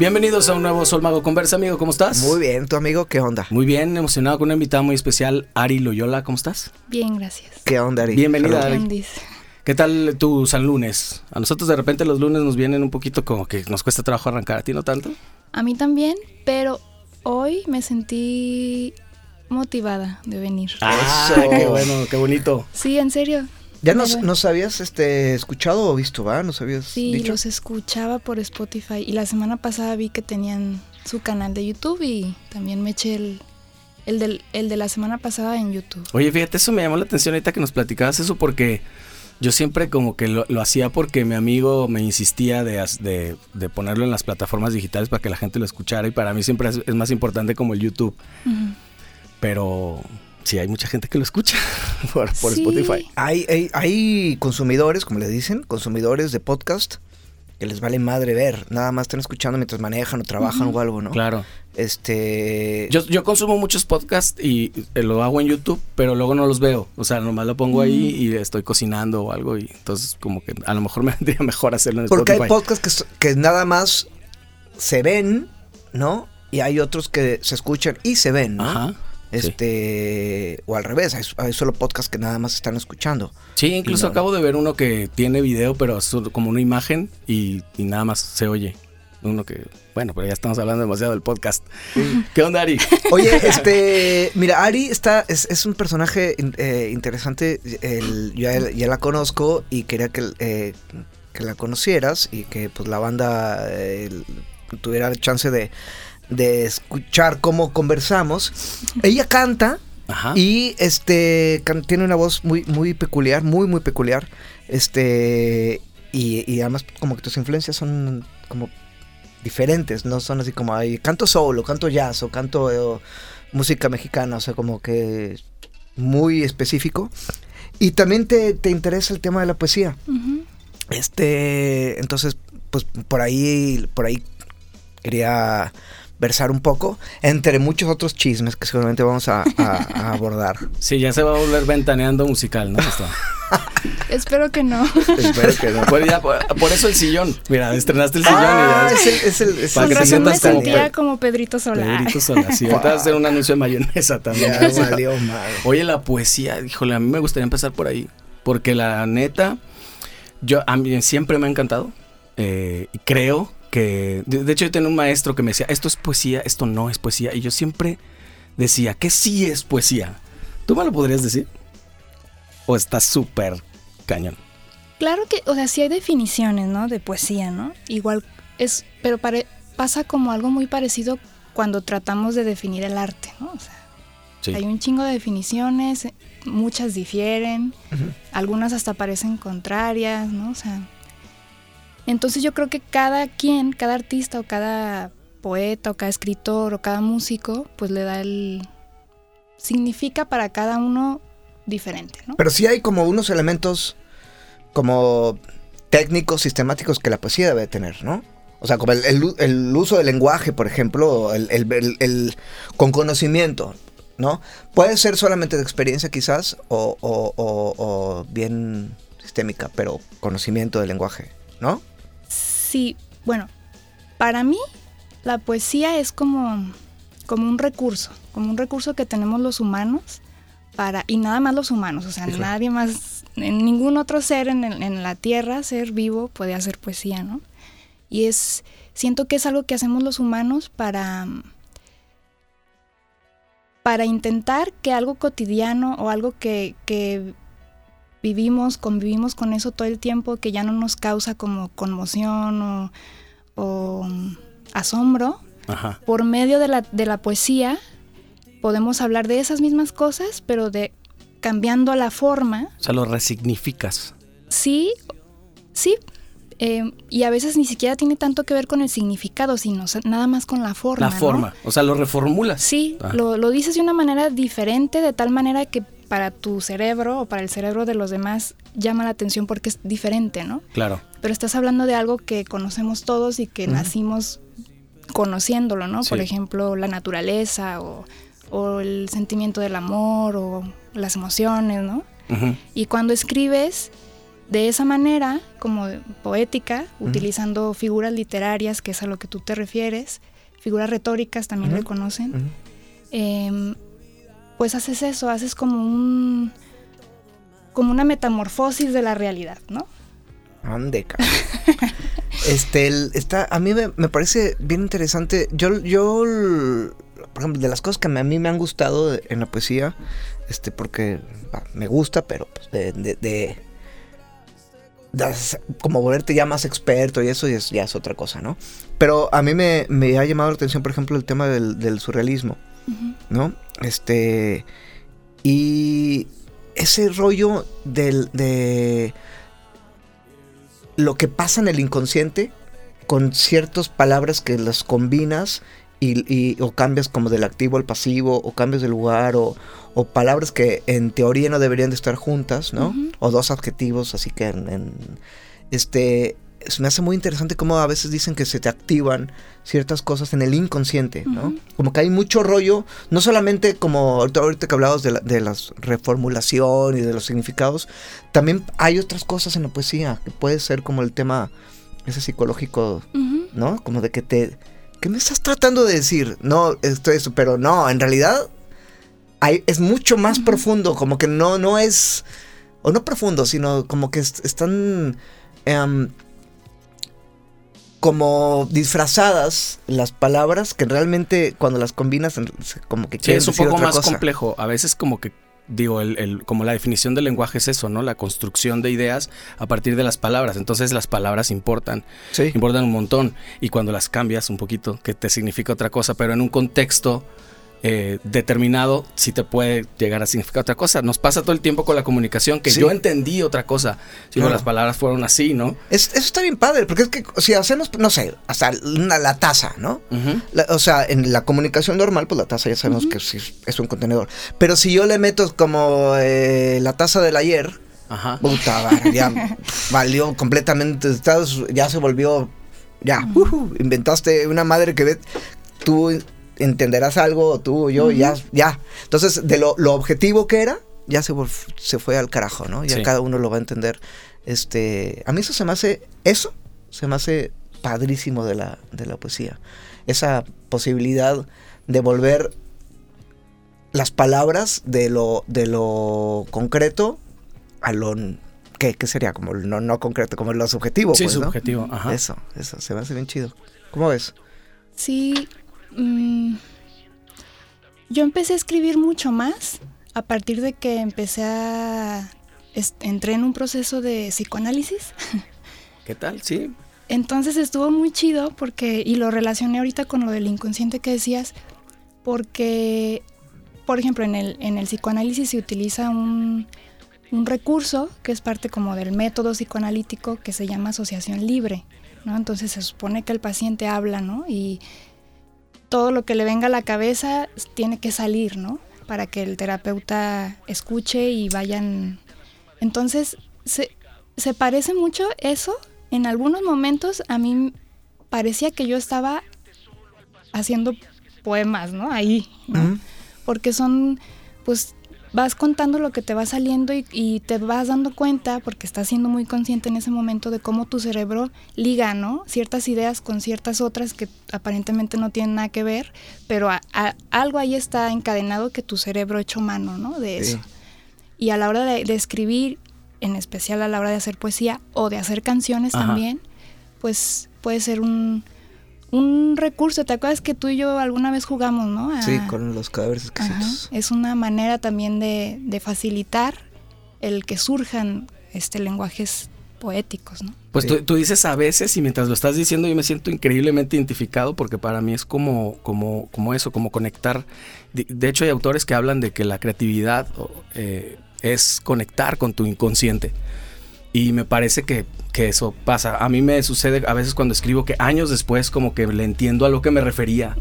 Bienvenidos a un nuevo Sol Mago Conversa, amigo, ¿cómo estás? Muy bien, tu amigo, ¿qué onda? Muy bien, emocionado con una invitada muy especial, Ari Loyola, ¿cómo estás? Bien, gracias. ¿Qué onda, Ari? Bienvenida. Ari. ¿Qué tal tu San Lunes? A nosotros de repente los lunes nos vienen un poquito como que nos cuesta trabajo arrancar, ¿a ti no tanto? A mí también, pero hoy me sentí motivada de venir. Ah, qué bueno, qué bonito. Sí, en serio. ¿Ya nos, nos habías este, escuchado o visto, va? ¿Nos habías Sí, dicho? los escuchaba por Spotify y la semana pasada vi que tenían su canal de YouTube y también me eché el, el, del, el de la semana pasada en YouTube. Oye, fíjate, eso me llamó la atención ahorita que nos platicabas eso porque yo siempre como que lo, lo hacía porque mi amigo me insistía de, de, de ponerlo en las plataformas digitales para que la gente lo escuchara y para mí siempre es, es más importante como el YouTube, pero sí hay mucha gente que lo escucha por, por Sí. Spotify. Hay, hay, hay consumidores, como le dicen, consumidores de podcast que les vale madre ver. Nada más están escuchando mientras manejan o trabajan o algo, ¿no? Claro. Este... Yo, yo consumo muchos podcasts y eh, lo hago en YouTube, pero luego no los veo. O sea, nomás lo pongo ahí y estoy cocinando o algo y entonces como que a lo mejor me vendría mejor hacerlo en Porque hay Spotify. podcasts que, que nada más se ven, ¿no? Y hay otros que se escuchan y se ven, ¿no? Ajá. Sí. Este, o al revés, hay, hay solo podcasts que nada más están escuchando. Sí, incluso No. acabo de ver uno que tiene video, pero es como una imagen y, y nada más se oye. Uno que, bueno, pero ya estamos hablando demasiado del podcast. ¿Qué onda, Ari? Oye, este, mira, Ari está, es, es un personaje eh, interesante. El- yo ya, ya la conozco y quería que, eh, que la conocieras y que pues la banda eh, tuviera el chance de, de escuchar cómo conversamos. Ella canta Ajá. y este can- tiene una voz muy, muy peculiar, muy, muy peculiar. Este, y, y además como que tus influencias son como diferentes, no son así como, ay, canto solo, canto jazz o canto eh, música mexicana, o sea, como que muy específico. Y también te, te interesa el tema de la poesía. Este, entonces, pues por ahí, por ahí quería versar un poco, entre muchos otros chismes que seguramente vamos a, a- a abordar. Sí, ya se va a volver ventaneando musical, ¿no? Esto. Espero que no. Espero que no. Pues ya, por, por eso el sillón. Mira, estrenaste el sillón Ah, y ya. es el, es el, es Para que razón me como sentía como Pedrito Sola. Pedrito Sola. Sí, ahorita vas a hacer un anuncio de mayonesa también. Ya valió madre. Oye, la poesía, híjole, a mí me gustaría empezar por ahí. Porque la neta, yo a mí siempre me ha encantado. eh, y creo que. De, hecho, yo tenía un maestro que me decía: esto es poesía, esto no es poesía. Y yo siempre decía que sí es poesía. ¿Tú me lo podrías decir? ¿O está súper cañón? Claro que, o sea, sí hay definiciones, ¿no? De poesía, ¿no? Igual es, pero pare- pasa como algo muy parecido cuando tratamos de definir el arte, ¿no? O sea, Sí. hay un chingo de definiciones, muchas difieren, algunas hasta parecen contrarias, ¿no? O sea, entonces yo creo que cada quien, cada artista o cada poeta o cada escritor o cada músico, pues le da el significa para cada uno diferente, ¿no? Pero sí hay como unos elementos como técnicos, sistemáticos que la poesía debe tener, ¿no? O sea, como el, uso del lenguaje, por ejemplo, el- el- con conocimiento, ¿no? Puede ser solamente de experiencia quizás o, o- o- o bien sistémica, pero conocimiento del lenguaje, ¿no? Sí, bueno, para mí la poesía es como, como un recurso, como un recurso que tenemos los humanos para, y nada más los humanos, o sea, nadie más, ningún otro ser en, el- en la tierra, ser vivo, puede hacer poesía, ¿no? Y es, siento que es algo que hacemos los humanos para, para intentar que algo cotidiano o algo que, que vivimos, convivimos con eso todo el tiempo, que ya no nos causa como conmoción o, o, mm, asombro, Ajá. por medio de la, de la poesía podemos hablar de esas mismas cosas, pero de cambiando la forma, O sea, lo resignificas. sí, sí, eh, y a veces ni siquiera tiene tanto que ver con el significado, sino nada más con la forma. La ¿no? forma. O sea, lo reformulas. Sí, Ah. lo, lo dices de una manera diferente, de tal manera que para tu cerebro o para el cerebro de los demás llama la atención porque es diferente, ¿no? Claro. Pero estás hablando de algo que conocemos todos y que nacimos conociéndolo, ¿no? Por Sí. ejemplo, la naturaleza o, o el sentimiento del amor o las emociones, ¿no? Y cuando escribes, de esa manera, como poética, utilizando figuras literarias, que es a lo que tú te refieres, figuras retóricas también le conocen, em, pues haces eso, haces como un como una metamorfosis de la realidad, ¿no? Ande, este, está, a mí me, parece bien interesante. Yo, yo, por ejemplo, de las cosas que a mí me han gustado en la poesía, este, porque me gusta, pero pues, de como volverte ya más experto y eso ya es, otra cosa, ¿no? Pero a mí me, ha llamado la atención, por ejemplo, el tema del, surrealismo, ¿no? Este. Y ese rollo del, de lo que pasa en el inconsciente con ciertas palabras que las combinas y, o cambias como del activo al pasivo o cambias de lugar o, o palabras que en teoría no deberían de estar juntas, ¿no? O dos adjetivos, así que en, este se me hace muy interesante cómo a veces dicen que se te activan ciertas cosas en el inconsciente, ¿no? Como que hay mucho rollo, no solamente como ahorita, que hablabas de la de las reformulación y de los significados, también hay otras cosas en la poesía, que puede ser como el tema ese psicológico, ¿no? Como de que te... ¿Qué me estás tratando de decir? No, esto, eso, pero no, en realidad es mucho más profundo, como que no, no es, o no profundo, sino como que están em, como disfrazadas las palabras que realmente cuando las combinas como que sí, es un poco más complejo. A veces como que digo, el, como la definición del lenguaje es eso, ¿no? La construcción de ideas a partir de las palabras. Entonces las palabras importan, sí. importan un montón. Y cuando las cambias un poquito, que te significa otra cosa, pero en un contexto eh, determinado si te puede llegar a significar otra cosa. Nos pasa todo el tiempo con la comunicación que yo entendí otra cosa, si las palabras fueron así, ¿no? eso está bien padre, porque es que si hacemos, no sé, hasta la taza, ¿no? o sea, en la comunicación normal, pues la taza ya sabemos que es un contenedor. Pero si yo le meto como eh, la taza del ayer, Ajá. Puta, ya valió completamente. Ya se volvió. Ya, inventaste una madre que ve. Tú entenderás algo, tú o yo, ya, ya. Entonces, de lo, objetivo que era, ya se, se fue al carajo, ¿no? Ya cada uno lo va a entender. Este, a mí eso se me hace, eso se me hace padrísimo de la, de la poesía. Esa posibilidad de volver las palabras de lo, de lo concreto a lo ¿qué, qué sería? Como no, no concreto, como lo subjetivo. Sí, pues, subjetivo, ajá. Eso, eso, se me hace bien chido. ¿Cómo ves? Sí, Mm, yo empecé a escribir mucho más a partir de que empecé a... entré en un proceso de psicoanálisis. ¿Qué tal? Sí. Entonces estuvo muy chido porque, y lo relacioné ahorita con lo del inconsciente que decías, porque, por ejemplo, en el, en el psicoanálisis se utiliza un, un recurso que es parte como del método psicoanalítico que se llama asociación libre, ¿no? Entonces se supone que el paciente habla, ¿no? Y, todo lo que le venga a la cabeza tiene que salir, ¿no? Para que el terapeuta escuche y vayan. Entonces, se, se parece mucho eso. En algunos momentos a mí parecía que yo estaba haciendo poemas, ¿no? Ahí, ¿no? Porque son, pues, vas contando lo que te va saliendo y, te vas dando cuenta, porque estás siendo muy consciente en ese momento de cómo tu cerebro liga, ¿no? Ciertas ideas con ciertas otras que aparentemente no tienen nada que ver, pero algo ahí está encadenado que tu cerebro ha hecho mano, ¿no? De eso. Y a la hora de, escribir, en especial a la hora de hacer poesía o de hacer canciones también, pues puede ser un un recurso. ¿Te acuerdas que tú y yo alguna vez jugamos, no? sí, con los cadáveres exquisitos. Es una manera también de, facilitar el que surjan este lenguajes poéticos, ¿no? Pues tú, dices a veces y mientras lo estás diciendo yo me siento increíblemente identificado porque para mí es como, como, como eso, como conectar. De, hecho hay autores que hablan de que la creatividad eh, es conectar con tu inconsciente. Y me parece que, eso pasa. A mí me sucede a veces cuando escribo que años después como que le entiendo a lo que me refería.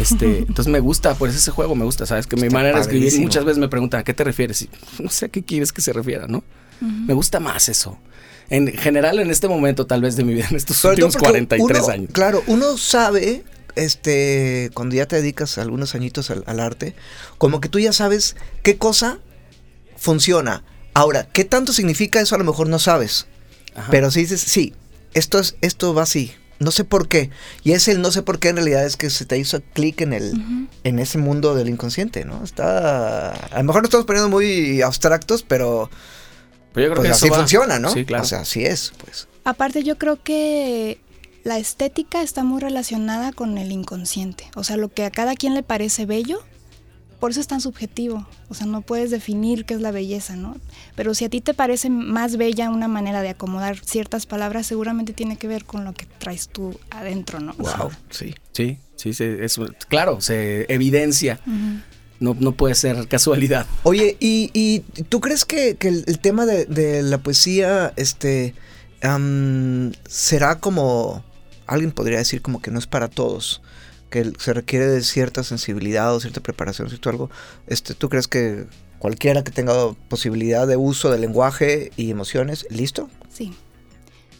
Este, entonces me gusta, por ese juego me gusta, ¿sabes? Que mi manera de escribir muchas veces me preguntan, ¿a qué te refieres? Y no sé a qué quieres que se refiera, ¿no? Me gusta más eso. En general, en este momento, tal vez de mi vida, en estos últimos 43 años. Claro, uno sabe, este, cuando ya te dedicas algunos añitos al arte, como que tú ya sabes qué cosa funciona Ahora, ¿qué tanto significa eso? A lo mejor no sabes. Ajá. Pero si dices, sí, esto, es, esto va así. No sé por qué. Y es el no sé por qué en realidad es que se te hizo clic en el en ese mundo del inconsciente, ¿no? Está... A lo mejor nos estamos poniendo muy abstractos, pero Pero yo creo pues que así va- funciona, ¿no? Sí, claro. O sea, así es, pues. Aparte yo creo que la estética está muy relacionada con el inconsciente. O sea, lo que a cada quien le parece bello, por eso es tan subjetivo. O sea, no puedes definir qué es la belleza, ¿no? Pero si a ti te parece más bella una manera de acomodar ciertas palabras, seguramente tiene que ver con lo que traes tú adentro, ¿no? Wow, sí. Sí, sí, sí, es, claro, se evidencia. No, no puede ser casualidad. Oye, ¿y, y tú crees que, que el, el tema de, de la poesía, este, será como, alguien podría decir como que no es para todos, que se requiere de cierta sensibilidad o cierta preparación, cierto algo? Este, ¿Tú crees que cualquiera que tenga posibilidad de uso del lenguaje y emociones, listo? Sí.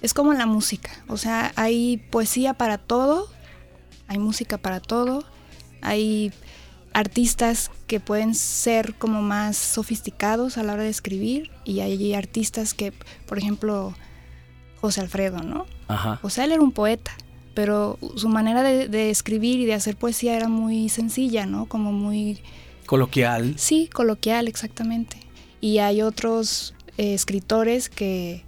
Es como la música. O sea, hay poesía para todo, hay música para todo, hay artistas que pueden ser como más sofisticados a la hora de escribir y hay artistas que, por ejemplo, José Alfredo, ¿no? Ajá. O sea, él era un poeta, pero su manera de, de escribir y de hacer poesía era muy sencilla, ¿no? Como muy Coloquial. Sí, coloquial, exactamente. Y hay otros eh, escritores que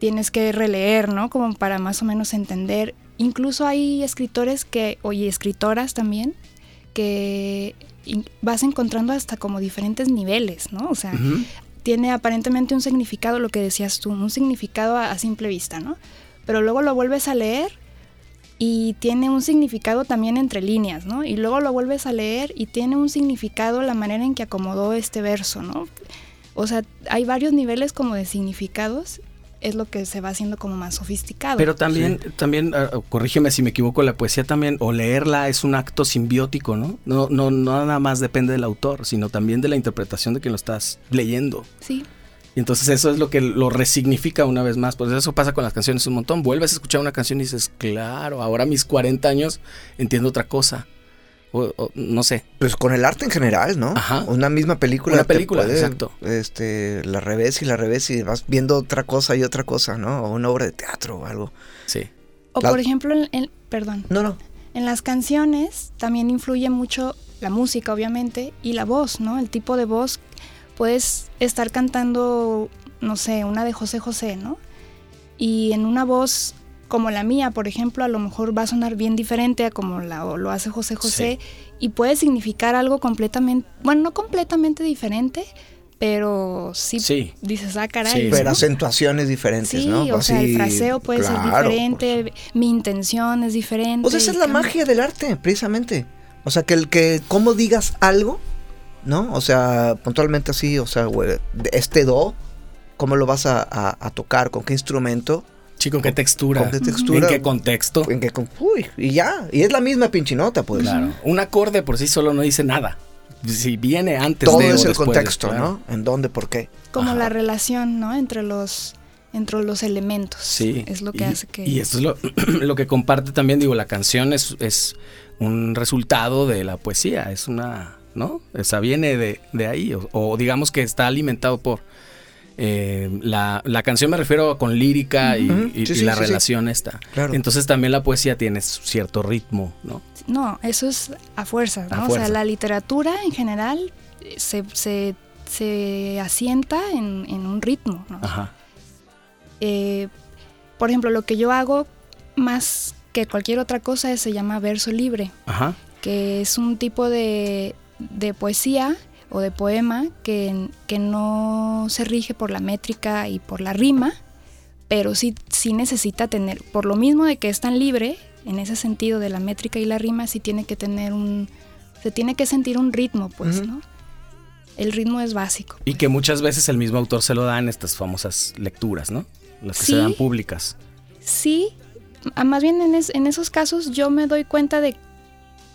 tienes que releer, ¿no? Como para más o menos entender. Incluso hay escritores que, oye, escritoras también, que vas encontrando hasta como diferentes niveles, ¿no? O sea, tiene aparentemente un significado, lo que decías tú, un significado a, a simple vista, ¿no? Pero luego lo vuelves a leer y tiene un significado también entre líneas, ¿no? Y luego lo vuelves a leer y tiene un significado la manera en que acomodó este verso, ¿no? O sea, hay varios niveles como de significados, es lo que se va haciendo como más sofisticado. Pero también, también, ah, corrígeme si me equivoco, la poesía también, o leerla es un acto simbiótico, ¿no? No, no, no nada más depende del autor, sino también de la interpretación de quien lo estás leyendo. sí, Y entonces eso es lo que lo resignifica una vez más. Pues eso pasa con las canciones un montón. Vuelves a escuchar una canción y dices, claro, ahora a mis 40 años entiendo otra cosa. O, o no sé. Pues con el arte en general, ¿no? Ajá. Una misma película. Una película, exacto. Este, la revés y la revés y vas viendo otra cosa y otra cosa, ¿no? O una obra de teatro o algo. Sí. o La- por ejemplo, en- en- perdón, No, no. En las canciones también influye mucho la música, obviamente, y la voz, ¿no? El tipo de voz. Puedes estar cantando, no sé, una de José José, ¿no? Y en una voz como la mía, por ejemplo, a lo mejor va a sonar bien diferente a como la, o lo hace José José y puede significar algo completamente, bueno, no completamente diferente, pero sí, Sí. dices, ah, caray. Sí, ¿no? Pero acentuaciones diferentes, Sí, ¿no? o sea, el Así, fraseo puede claro, ser diferente, mi intención es diferente. Pues esa y es la cambia. magia del arte, precisamente. O sea, que el que cómo digas algo, ¿no? O sea, puntualmente así, o sea, güey, este do, ¿cómo lo vas a, a- a tocar? ¿Con qué instrumento? Chico, ¿qué textura? ¿Con qué textura? ¿En qué contexto? ¿En qué con- Uy, y ya. Y es la misma pinchinota, pues. Claro. Un acorde por sí solo no dice nada. Si viene antes Todo de o es el después contexto, claro. ¿no? En dónde, por qué. como Ajá. la relación, ¿no? Entre los, entre los elementos. Sí. Es lo que y, hace que. Y esto es lo, lo que comparte también, digo, la canción es, es un resultado de la poesía, es una, ¿no? O sea, viene de, de ahí, o, o digamos que está alimentado por... eh, la, la canción me refiero con lírica y, Ujú. y- Sí, y sí, la sí, sí. relación está. Claro. Entonces también la poesía tiene cierto ritmo, ¿no? No, eso es a fuerza, A ¿no? O sea, la literatura en general eh, se, se, se asienta en, en un ritmo, ¿no? Ajá. Eh, por ejemplo, lo que yo hago más que cualquier otra cosa es- se llama verso libre. Ajá. que es un tipo de, de poesía o de poema que, que no se rige por la métrica y por la rima, pero sí, sí necesita tener, por lo mismo de que es tan libre, en ese sentido de la métrica y la rima, sí tiene que tener un, se tiene que sentir un ritmo, pues. ¿no? El ritmo es básico. Y que muchas veces el mismo autor se lo da en estas famosas lecturas, ¿no? Las que Sí. se dan públicas. Sí, a- más bien en, es- en esos casos yo me doy cuenta de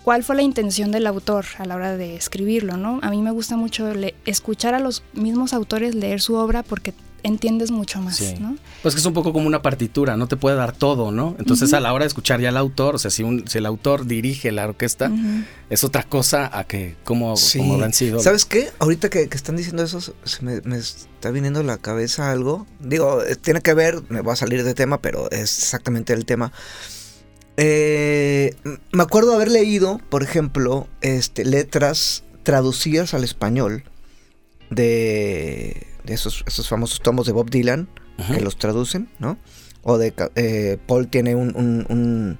cuál fue la intención del autor a la hora de escribirlo, ¿no? A mí me gusta mucho le- escuchar a los mismos autores leer su obra porque entiendes mucho más, Sí. ¿no? Pues que es un poco como una partitura, no te puede dar todo, ¿no? Entonces a la hora de escuchar ya al autor, o sea, si, un- si el autor dirige la orquesta, es otra cosa a que como, Sí. como han sido. ¿Sabes qué? Ahorita que, que están diciendo eso, se me, me está viniendo a la cabeza algo. Digo, eh, tiene que ver, me voy a salir de tema, pero es exactamente el tema. Eh, me acuerdo haber leído, por ejemplo, este, letras traducidas al español de, de esos, esos famosos tomos de Bob Dylan, que los traducen, ¿no? O de eh, Paul tiene un, un- un-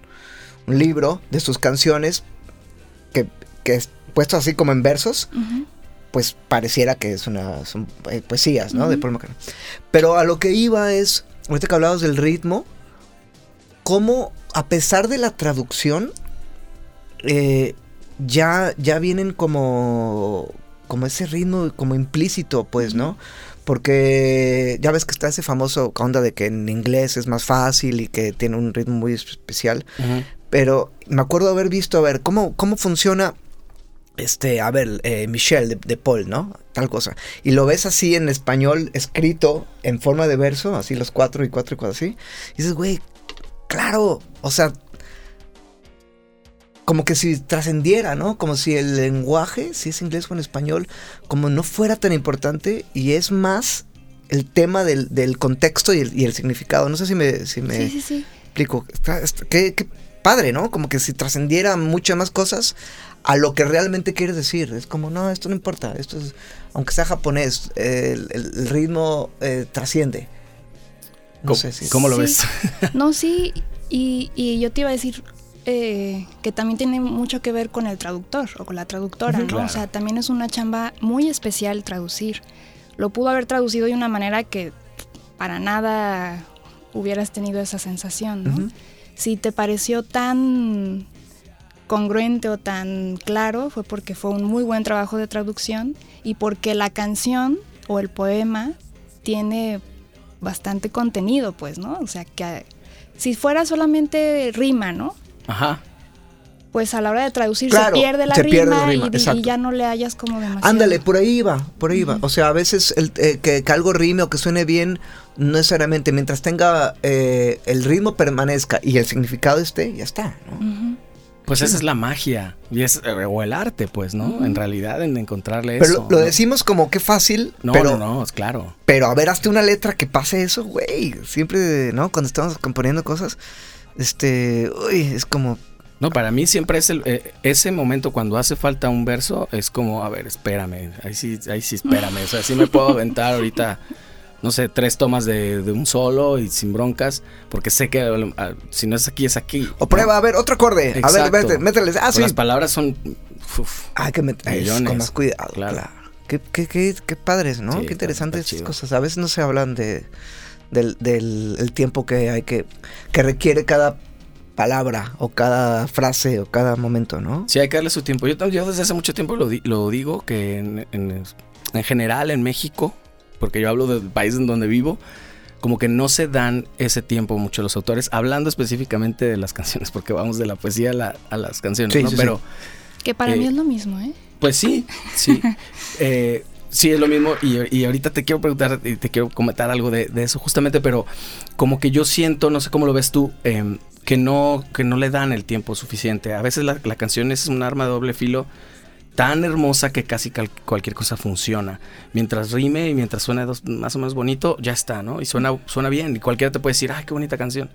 un libro de sus canciones que, que es puesto así como en versos, pues pareciera que es una, son eh, poesías, ¿no? De. Paul McCartney. Pero a lo que iba es, ahorita que hablabas del ritmo, cómo a pesar de la traducción, eh, ya, ya vienen como, como ese ritmo como implícito, pues, ¿no? Porque ya ves que está ese famoso onda de que en inglés es más fácil y que tiene un ritmo muy especial. Pero me acuerdo haber visto, a ver, cómo, cómo funciona, este, a ver, eh, Michelle de, de Paul, ¿no? Tal cosa. Y lo ves así en español, escrito en forma de verso, así los cuatro y cuatro y cuatro así. Y dices, güey, claro, o sea, como que si trascendiera, ¿no? Como si el lenguaje, si es inglés o en español, como no fuera tan importante y es más el tema del, del contexto y el, y el significado. No sé si me, si me Sí, sí, sí. explico. Qué, qué padre, ¿no? Como que si trascendiera muchas más cosas a lo que realmente quieres decir. Es como, no, esto no importa. Esto es, aunque sea japonés, el, el- el ritmo eh, trasciende. No ¿Cómo, sé si. cómo lo Sí. ves? No, sí, y, y yo te iba a decir eh, que también tiene mucho que ver con el traductor o con la traductora. ¿no? Claro. O sea, también es una chamba muy especial traducir. Lo pudo haber traducido de una manera que para nada hubieras tenido esa sensación, ¿no? Si te pareció tan congruente o tan claro, fue porque fue un muy buen trabajo de traducción y porque la canción o el poema tiene bastante contenido, pues, ¿no? O sea, que si fuera solamente rima, ¿no? Ajá. Pues a la hora de traducir Claro, se pierde la se pierde rima, la rima, y- ya no le hayas como demasiado. Ándale, por ahí va, por ahí va. O sea, a veces el, eh, que, que algo rime o que suene bien, no necesariamente, mientras tenga eh, el ritmo permanezca y el significado esté, ya está, ¿no? Ujú. Pues esa es la magia. Y es, eh, o el arte, pues, ¿no? En realidad, en encontrarle Pero eso. lo ¿no? decimos como que fácil, No, pero, no, no, es claro. pero a ver, hazte una letra que pase eso, güey. Siempre, ¿no? Cuando estamos componiendo cosas, este, uy, es como, No, para mí siempre es el, eh, ese momento cuando hace falta un verso, es como, a ver, espérame, ahí sí, ahí sí, espérame. O sea, sí me puedo aventar ahorita, no sé, tres tomas de, de un solo y sin broncas, porque sé que ah, si no es aquí, es aquí. o prueba, a ver, otro acorde. A ver, vete, métele. Ah, Pero sí. Las palabras son... uf, Hay que meter Millones. con más cuidado, Claro. claro. Qué, qué, qué, qué padres, ¿no? Sí, qué interesantes estas cosas. A veces no se hablan de del, del el tiempo que hay que que requiere cada palabra o cada frase o cada momento, ¿no? Sí, hay que darle su tiempo. Yo, yo desde hace mucho tiempo lo, di- lo digo, que en, en- en general en México, porque yo hablo del país en donde vivo, como que no se dan ese tiempo mucho los autores, hablando específicamente de las canciones, porque vamos de la poesía a, la- a las canciones, Sí, ¿no? sí, Pero, Que para Eh, mí es lo mismo, ¿eh? pues sí, sí. Eh, sí, es lo mismo. Y, y ahorita te quiero preguntar y te quiero comentar algo de, de eso, justamente, pero como que yo siento, no sé cómo lo ves tú, em, que, no, que no le dan el tiempo suficiente. A veces la, la canción es un arma de doble filo tan hermosa que casi cualquier cosa funciona. Mientras rime y mientras suene dos- más o menos bonito, ya está, ¿no? Y suena, suena bien. Y cualquiera te puede decir, ay, qué bonita canción.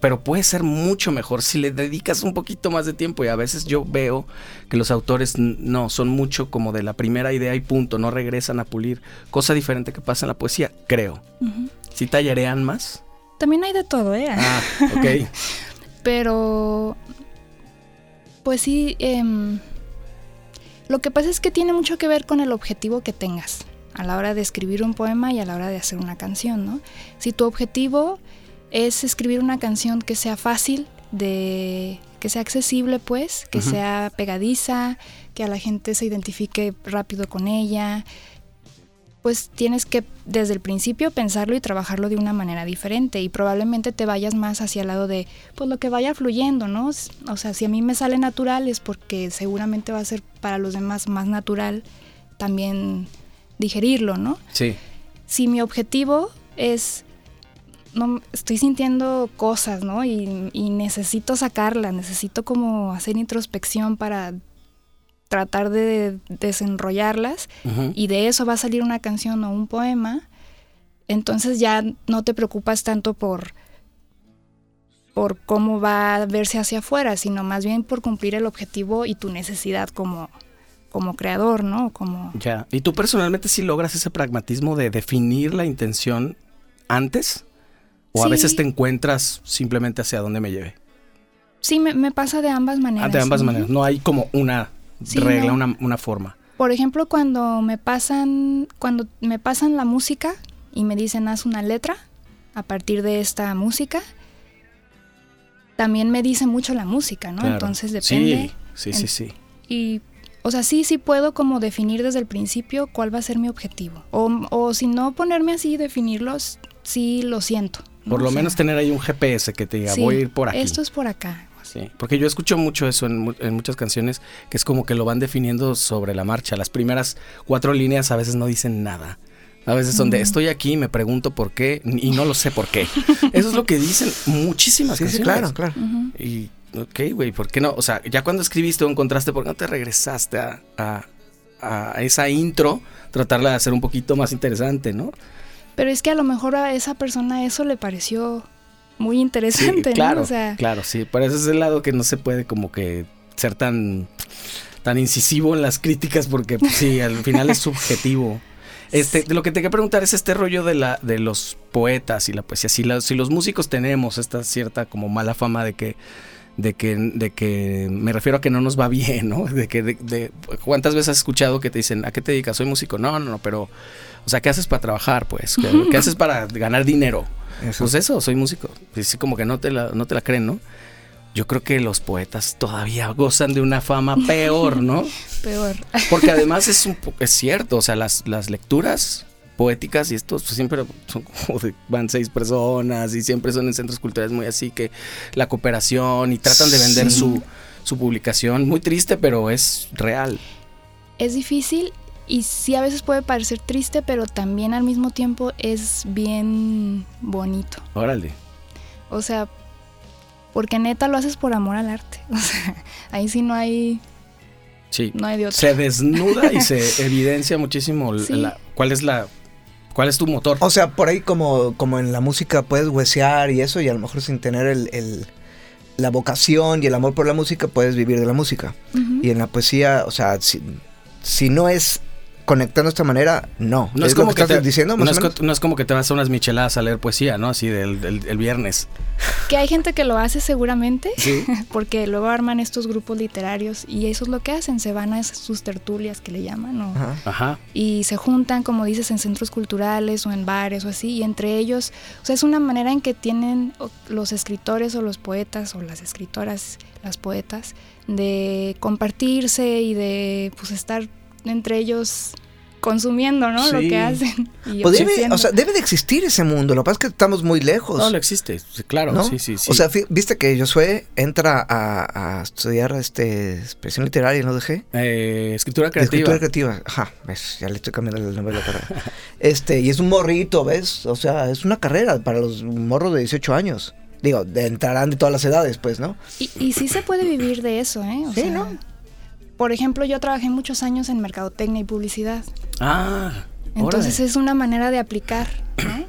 Pero puede ser mucho mejor si le dedicas un poquito más de tiempo. Y a veces yo veo que los autores no, son mucho como de la primera idea y punto. No regresan a pulir. Cosa diferente que pasa en la poesía, creo. Si tallarean más. También hay de todo, ¿eh? Ah, ok. Pero, pues sí, em, lo que pasa es que tiene mucho que ver con el objetivo que tengas a la hora de escribir un poema y a la hora de hacer una canción, ¿no? Si tu objetivo es escribir una canción que sea fácil de que sea accesible, pues, que sea pegadiza, que a la gente se identifique rápido con ella, pues tienes que desde el principio pensarlo y trabajarlo de una manera diferente y probablemente te vayas más hacia el lado de pues lo que vaya fluyendo, ¿no? O sea, si a mí me sale natural es porque seguramente va a ser para los demás más natural también digerirlo, ¿no? Sí. si mi objetivo es no estoy sintiendo cosas, ¿no? Y, y necesito sacarla, necesito como hacer introspección para tratar de desenrollarlas y de eso va a salir una canción o un poema, entonces ya no te preocupas tanto por por cómo va a verse hacia afuera, sino más bien por cumplir el objetivo y tu necesidad como, como creador, ¿no? Como Ya. ¿Y tú personalmente sí logras ese pragmatismo de definir la intención antes? ¿O a veces te encuentras simplemente hacia dónde me lleve? sí me, me pasa de ambas maneras. Ah, de ambas ¿sí? maneras. No hay como una Sí, regla, no. una, una forma. Por ejemplo, cuando me pasan, cuando me pasan la música y me dicen haz una letra a partir de esta música, también me dice mucho la música, ¿no? Claro. Entonces depende. Sí, sí, sí, en- sí. Y, o sea, sí, sí puedo como definir desde el principio cuál va a ser mi objetivo. O, o si no ponerme así y definirlos, sí lo siento. Por lo O sea, menos tener ahí un GPS que te diga, sí, voy a ir por aquí. Esto es por acá. Sí, porque yo escucho mucho eso en, mu- en muchas canciones, que es como que lo van definiendo sobre la marcha. Las primeras cuatro líneas a veces no dicen nada. A veces son de Mm. estoy aquí y me pregunto por qué y no lo sé por qué. Eso es lo que dicen muchísimas Sí, sí, canciones. claro, claro. Y, ok, güey, ¿por qué no? O sea, ya cuando escribiste o encontraste, ¿por qué no te regresaste a, a- a esa intro? Tratarla de hacer un poquito más interesante, ¿no? Pero es que a lo mejor a esa persona eso le pareció muy interesante, claro, ¿no? O sea, claro, sí. Por eso es el lado que no se puede como que ser tan, tan incisivo en las críticas porque pues, sí, al final es subjetivo. Este, lo que te quería preguntar es este rollo de la de los poetas y la poesía. Si, la- si los músicos tenemos esta cierta como mala fama de que de que de que me refiero a que no nos va bien, ¿no? De que de, de- cuántas veces has escuchado que te dicen, "¿A qué te dedicas? Soy músico." No, no, no, pero o sea, ¿qué haces para trabajar, pues? ¿Qué, qué haces para ganar dinero? Eso. Pues eso, soy músico. Sí, como que no te la, no te la creen, ¿no? Yo creo que los poetas todavía gozan de una fama peor, ¿no? peor. Porque además es un es cierto, o sea, las, las lecturas poéticas y estos pues, siempre son como de, van seis personas y siempre son en centros culturales muy así que la cooperación y tratan de vender Sí. su, su publicación. Muy triste, pero es real. Es difícil y sí a veces puede parecer triste, pero también al mismo tiempo es bien bonito. Órale. O sea, porque neta lo haces por amor al arte. O sea, ahí sí no hay, Sí. no hay de otra. Se desnuda y se evidencia muchísimo Sí. la- cuál es la cuál es tu motor. O sea, por ahí como, como en la música puedes huesear y eso, y a lo mejor sin tener el, el- la vocación y el amor por la música, puedes vivir de la música. Y en la poesía, o sea, si, si no es conectando de esta manera, no. No es, lo como que, estás te, diciendo, no, más es o co- menos? no es como que te vas a unas micheladas a leer poesía, ¿no? Así del, del- el viernes. Que hay gente que lo hace seguramente, Sí. porque luego arman estos grupos literarios y eso es lo que hacen, se van a esas- sus tertulias que le llaman, o- Ajá. Ajá. y se juntan, como dices, en centros culturales o en bares o así, y entre ellos, o sea, es una manera en que tienen los escritores o los poetas o las escritoras, las poetas, de compartirse y de pues estar entre ellos consumiendo, ¿no? Lo que hacen. Y Pues debe, ofreciendo. o sea, debe de existir ese mundo, lo que pasa es que estamos muy lejos. No, no existe. Claro, ¿no? sí, sí, sí. O sea, viste que Josué entra a, a estudiar este expresión literaria en UDG. Eh, escritura De creativa. Escritura creativa. Ajá, ves, ya le estoy cambiando el nombre de la carrera. Este, y es un morrito, ¿ves? O sea, es una carrera para los morros de 18 años. Digo, entrarán de todas las edades, pues, ¿no? Y, y sí se puede vivir de eso, ¿eh? O Sí, sea, ¿no? Por ejemplo, yo trabajé muchos años en mercadotecnia y publicidad. Ah, Entonces órale. es una manera de aplicar, ¿no?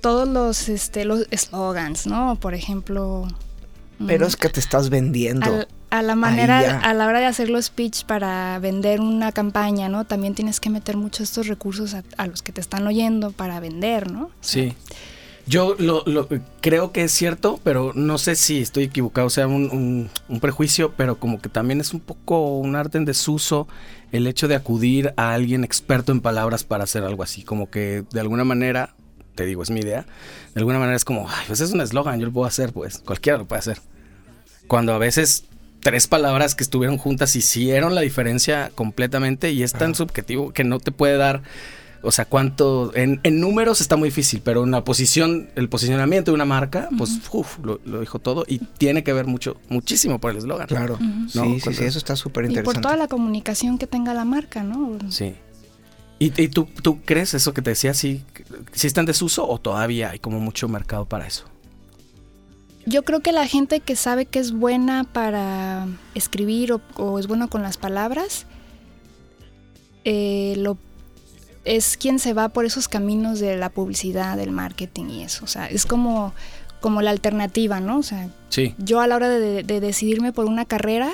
Todos los este los slogans, ¿no? Por ejemplo, Pero mm, es que te estás vendiendo. al- a la manera a la hora de hacer los pitch para vender una campaña, ¿no? También tienes que meter muchos estos recursos a, a los que te están oyendo para vender, ¿no? O sea, Sí. Yo lo, lo- creo que es cierto, pero no sé si estoy equivocado, o sea, un, un- un prejuicio, pero como que también es un poco un arte en desuso el hecho de acudir a alguien experto en palabras para hacer algo así, como que de alguna manera, te digo, es mi idea, de alguna manera es como, ay, pues es un eslogan, yo lo puedo hacer, pues, cualquiera lo puede hacer. Cuando a veces tres palabras que estuvieron juntas hicieron la diferencia completamente y es tan subjetivo que no te puede dar, o sea, cuánto, en, en números está muy difícil, pero en la posición, el posicionamiento de una marca, pues, uf, lo, lo dijo todo y tiene que ver mucho, muchísimo por el eslogan. Claro. Ujú. Sí, No, sí, eso está súper Y por interesante. toda la comunicación que tenga la marca, ¿no? Sí. ¿Y, y tú, tú crees eso que te decía, si sí está en desuso o todavía hay como mucho mercado para eso? Yo creo que la gente que sabe que es buena para escribir o, o es buena con las palabras, eh, lo, es quien se va por esos caminos de la publicidad, del marketing y eso. O sea, es como, como la alternativa, ¿no? O sea, Sí. yo a la hora de, de decidirme por una carrera,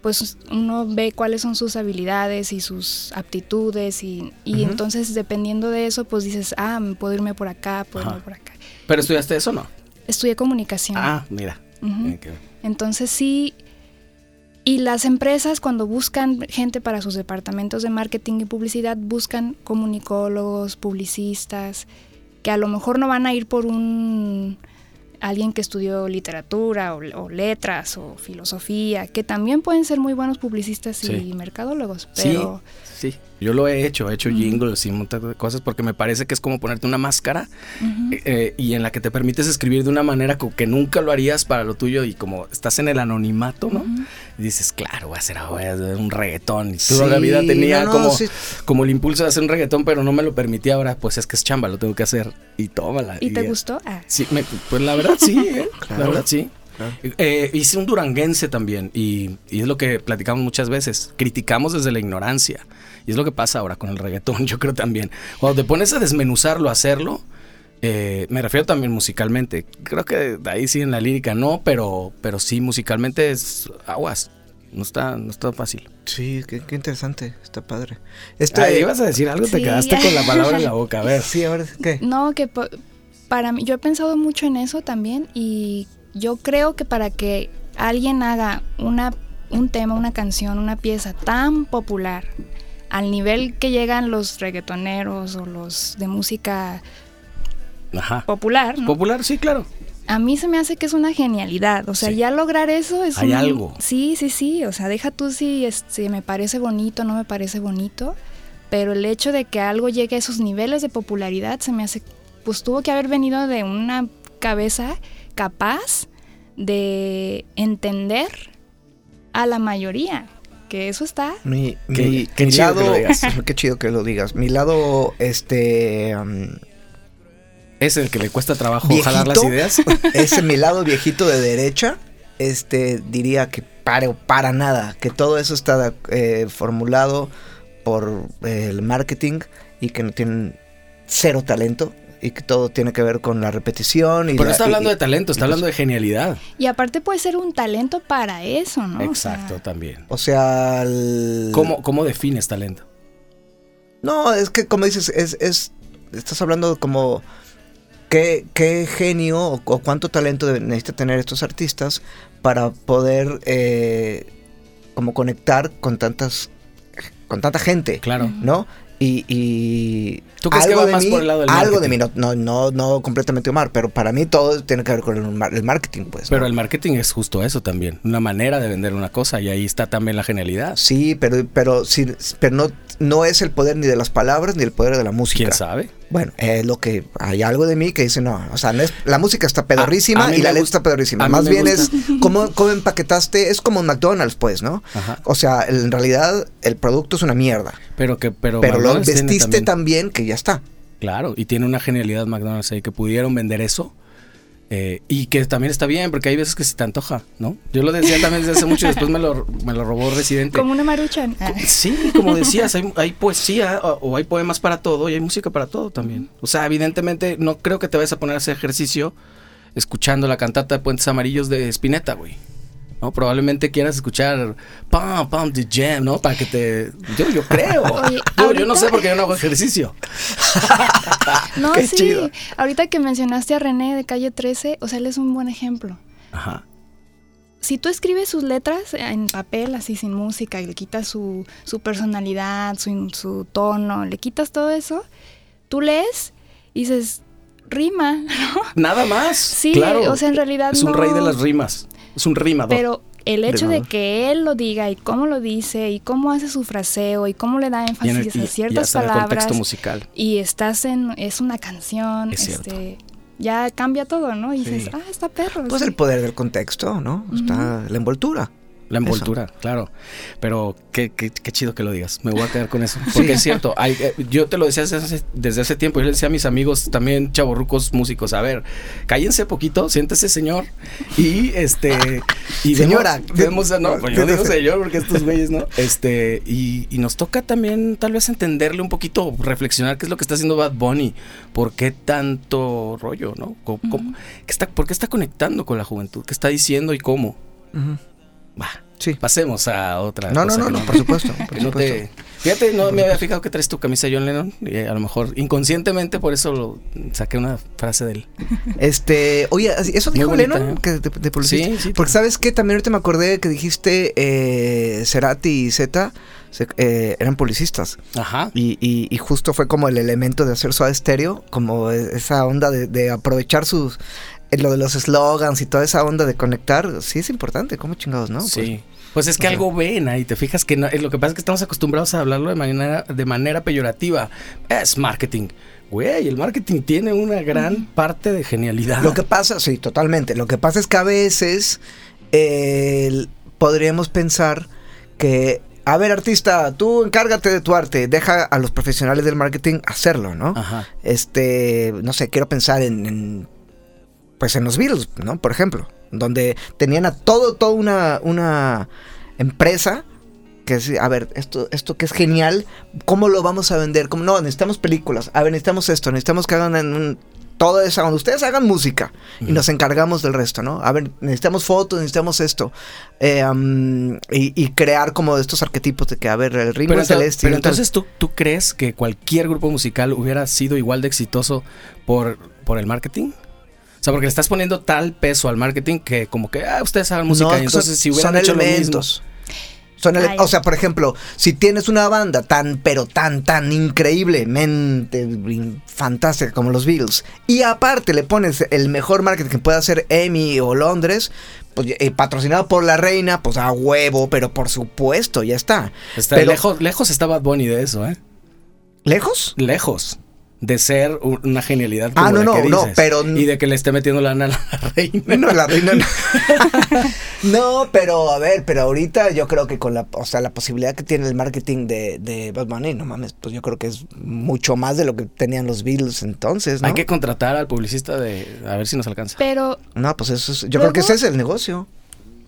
pues uno ve cuáles son sus habilidades y sus aptitudes y, y entonces dependiendo de eso, pues dices, ah, puedo irme por acá, puedo Ajá. irme por acá. ¿Pero estudiaste eso o no? Estudié comunicación. Ah, mira. Entonces sí, y las empresas cuando buscan gente para sus departamentos de marketing y publicidad, buscan comunicólogos, publicistas, que a lo mejor no van a ir por un alguien que estudió literatura o, o letras o filosofía, que también pueden ser muy buenos publicistas Sí. y mercadólogos, pero Sí, yo lo he hecho, he hecho jingles y un montón de cosas porque me parece que es como ponerte una máscara ujú, eh, y en la que te permites escribir de una manera que nunca lo harías para lo tuyo y como estás en el anonimato, ¿no? Y dices, claro, voy a hacer un reggaetón. Y Sí, toda la vida tenía no, no, como, sí. como el impulso de hacer un reggaetón, pero no me lo permitía ahora, pues es que es chamba, lo tengo que hacer. Y tómala. ¿Y te ya. gustó? Ah, Sí, me- pues la verdad sí, ¿eh? la verdad sí. Claro. Eh, hice un duranguense también y, y es lo que platicamos muchas veces. Criticamos desde la ignorancia. Y es lo que pasa ahora con el reggaetón, yo creo también. Cuando te pones a desmenuzarlo, a hacerlo, eh, me refiero también musicalmente. Creo que de ahí sí en la lírica no, pero, pero sí musicalmente es aguas. No está, no está fácil. Sí, qué, qué interesante, está padre. Este, Ah, ibas a decir algo, te quedaste con la palabra en la boca. A ver. Sí, ahora qué. No, que para mí, yo he pensado mucho en eso también y yo creo que para que alguien haga una, un tema, una canción, una pieza tan popular, al nivel que llegan los reggaetoneros o los de música Ajá. popular, ¿no? Popular, sí, claro. a mí se me hace que es una genialidad. O sea, Sí. ya lograr eso es Hay un- algo. Sí, sí, sí. O sea, deja tú si este, me parece bonito, no me parece bonito. Pero el hecho de que algo llegue a esos niveles de popularidad se me hace. Pues tuvo que haber venido de una cabeza capaz de entender a la mayoría. Que eso está. Mi, Qué- mi- qué mi chido que lado, lo digas. qué chido que lo digas. Mi lado, este, um, Es el que le cuesta trabajo Viejito. jalar las ideas. ese mi lado viejito de derecha, este, diría que para, para nada, que todo eso está eh, formulado por eh, el marketing y que no tienen cero talento y que todo tiene que ver con la repetición. Y Pero no está hablando y- de talento, está y pues hablando de genialidad. Y aparte puede ser un talento para eso, ¿no? O Exacto, sea, también. O sea, el- ¿Cómo, ¿Cómo defines talento? No, es que como dices, es, es estás hablando como qué, qué genio o, o cuánto talento necesita tener estos artistas para poder eh, como conectar con tantas con tanta gente, Claro. ¿no? Y, y ¿Tú crees que va de más mí, por el lado del algo de mí, no, no, no, no completamente Omar, pero para mí todo tiene que ver con el, el marketing, pues. Pero ¿no? el marketing es justo eso también, una manera de vender una cosa y ahí está también la genialidad. Sí, pero, pero, sí, pero no, no es el poder ni de las palabras ni el poder de la música. ¿Quién sabe? Bueno, es lo que hay algo de mí que dice no, o sea, no es, la música está pedorrísima A- a mí y la letra está pedorrísima. Más bien gusta. es cómo, cómo empaquetaste, es como un McDonald's, pues, ¿no? Ajá. O sea, en realidad el producto es una mierda, Pero que pero, pero lo vestiste también- tan bien que ya está. Claro, y tiene una genialidad McDonald's ahí que pudieron vender eso. Eh, y que también está bien, porque hay veces que se te antoja, ¿no? Yo lo decía también desde hace mucho y después me lo, me lo robó Residente. como una maruchan. Sí, como decías, hay, hay poesía o, o hay poemas para todo y hay música para todo también. O sea, evidentemente no creo que te vayas a poner a hacer ejercicio escuchando la cantata de Puentes Amarillos de Spinetta, güey. ¿No? Probablemente quieras escuchar Pam, Pam, The Jam, ¿no? Para que te... Yo, yo creo. Oye, yo, yo no sé porque yo no hago ejercicio. No, Qué sí. chido. Ahorita que mencionaste a René de calle 13, o sea, él es un buen ejemplo. Ajá. Si tú escribes sus letras en papel, así sin música, y le quitas su, su personalidad, su, su tono, le quitas todo eso, tú lees y dices, rima, ¿no? Nada más. Sí, claro. o sea, en realidad Es un rey de las rimas. Es un rimador. Pero el hecho de que él lo diga y cómo lo dice y cómo hace su fraseo y cómo le da Y en énfasis el- y- a y ciertas el palabras contexto musical. y estás en es una canción, Es cierto. este ya cambia todo, ¿no? Y dices, ah, está perro. Pues sí". el poder del contexto, ¿no? Está la envoltura. La envoltura, claro. Pero qué, qué, qué, chido que lo digas. Me voy a quedar con eso. Porque es cierto. Hay, eh, yo te lo decía desde hace, desde hace tiempo. Yo le decía a mis amigos también, chavorrucos músicos, a ver, cállense poquito, siéntese señor. Y este. Y Señora. Vemos, vemos no, pues yo digo señor porque estos güeyes, ¿no? Este. Y, y, nos toca también, tal vez, entenderle un poquito, reflexionar qué es lo que está haciendo Bad Bunny. ¿Por qué tanto rollo, no? ¿Cómo, uh -huh. cómo, ¿qué está, ¿Por qué está conectando con la juventud? ¿Qué está diciendo y cómo? Uh -huh. Bah, sí. Pasemos a otra. No, cosa no, no, no, por supuesto. Por no supuesto. Te, fíjate, no me había fijado que traes tu camisa John Lennon. Y a lo mejor inconscientemente por eso lo, saqué una frase de él. Este, oye, eso dijo bonita, Lennon, ¿eh? que de, de publicista. Sí, sí. Porque sabes que también ahorita me acordé que dijiste eh, Cerati y Z. Eh, eran publicistas. Ajá. Y, y, y, justo fue como el elemento de hacer su estéreo, como esa onda de, de aprovechar sus lo de los slogans y toda esa onda de conectar, sí es importante, como chingados, ¿no? Sí. Pues, pues es que algo ven ahí, te fijas que no, lo que pasa es que estamos acostumbrados a hablarlo de manera, de manera peyorativa. Es marketing. Güey, el marketing tiene una gran parte de genialidad. Lo que pasa, sí, totalmente. Lo que pasa es que a veces eh, podríamos pensar que a ver, artista, tú encárgate de tu arte, deja a los profesionales del marketing hacerlo, ¿no? Ajá. Este, no sé, quiero pensar en, en pues en los Beatles, ¿no? Por ejemplo, donde tenían a todo, toda una, una empresa que es, a ver, esto, esto que es genial, ¿cómo lo vamos a vender? ¿Cómo? No, necesitamos películas, a ver, necesitamos esto, necesitamos que hagan en un, toda esa onda. Ustedes hagan música y nos encargamos del resto, ¿no? A ver, necesitamos fotos, necesitamos esto. Eh, um, y, y, crear como estos arquetipos de que, a ver, el ritmo celeste. Pero entonces, ¿tú, ¿tú crees que cualquier grupo musical hubiera sido igual de exitoso por, por el marketing? O sea, porque le estás poniendo tal peso al marketing que como que, ah, ustedes hagan música. No, y entonces, son, si hubieran son hecho elementos. lo mismo. Son ele o sea, por ejemplo, si tienes una banda tan, pero tan, tan increíblemente fantástica como los Beatles, y aparte le pones el mejor marketing que puede hacer Emmy o Londres, pues, eh, patrocinado por la reina, pues a huevo, pero por supuesto, ya está. está pero, lejos, lejos está Bad Bunny de eso, ¿eh? ¿Lejos? Lejos de ser una genialidad como ah, no, la no, que no, dices, pero y de que le esté metiendo lana a la reina. No, la reina no. no, pero a ver, pero ahorita yo creo que con la, o sea, la posibilidad que tiene el marketing de, de Bad Bunny, no mames, pues yo creo que es mucho más de lo que tenían los Beatles entonces, ¿no? Hay que contratar al publicista de a ver si nos alcanza. Pero No, pues eso es, yo luego, creo que ese es el negocio.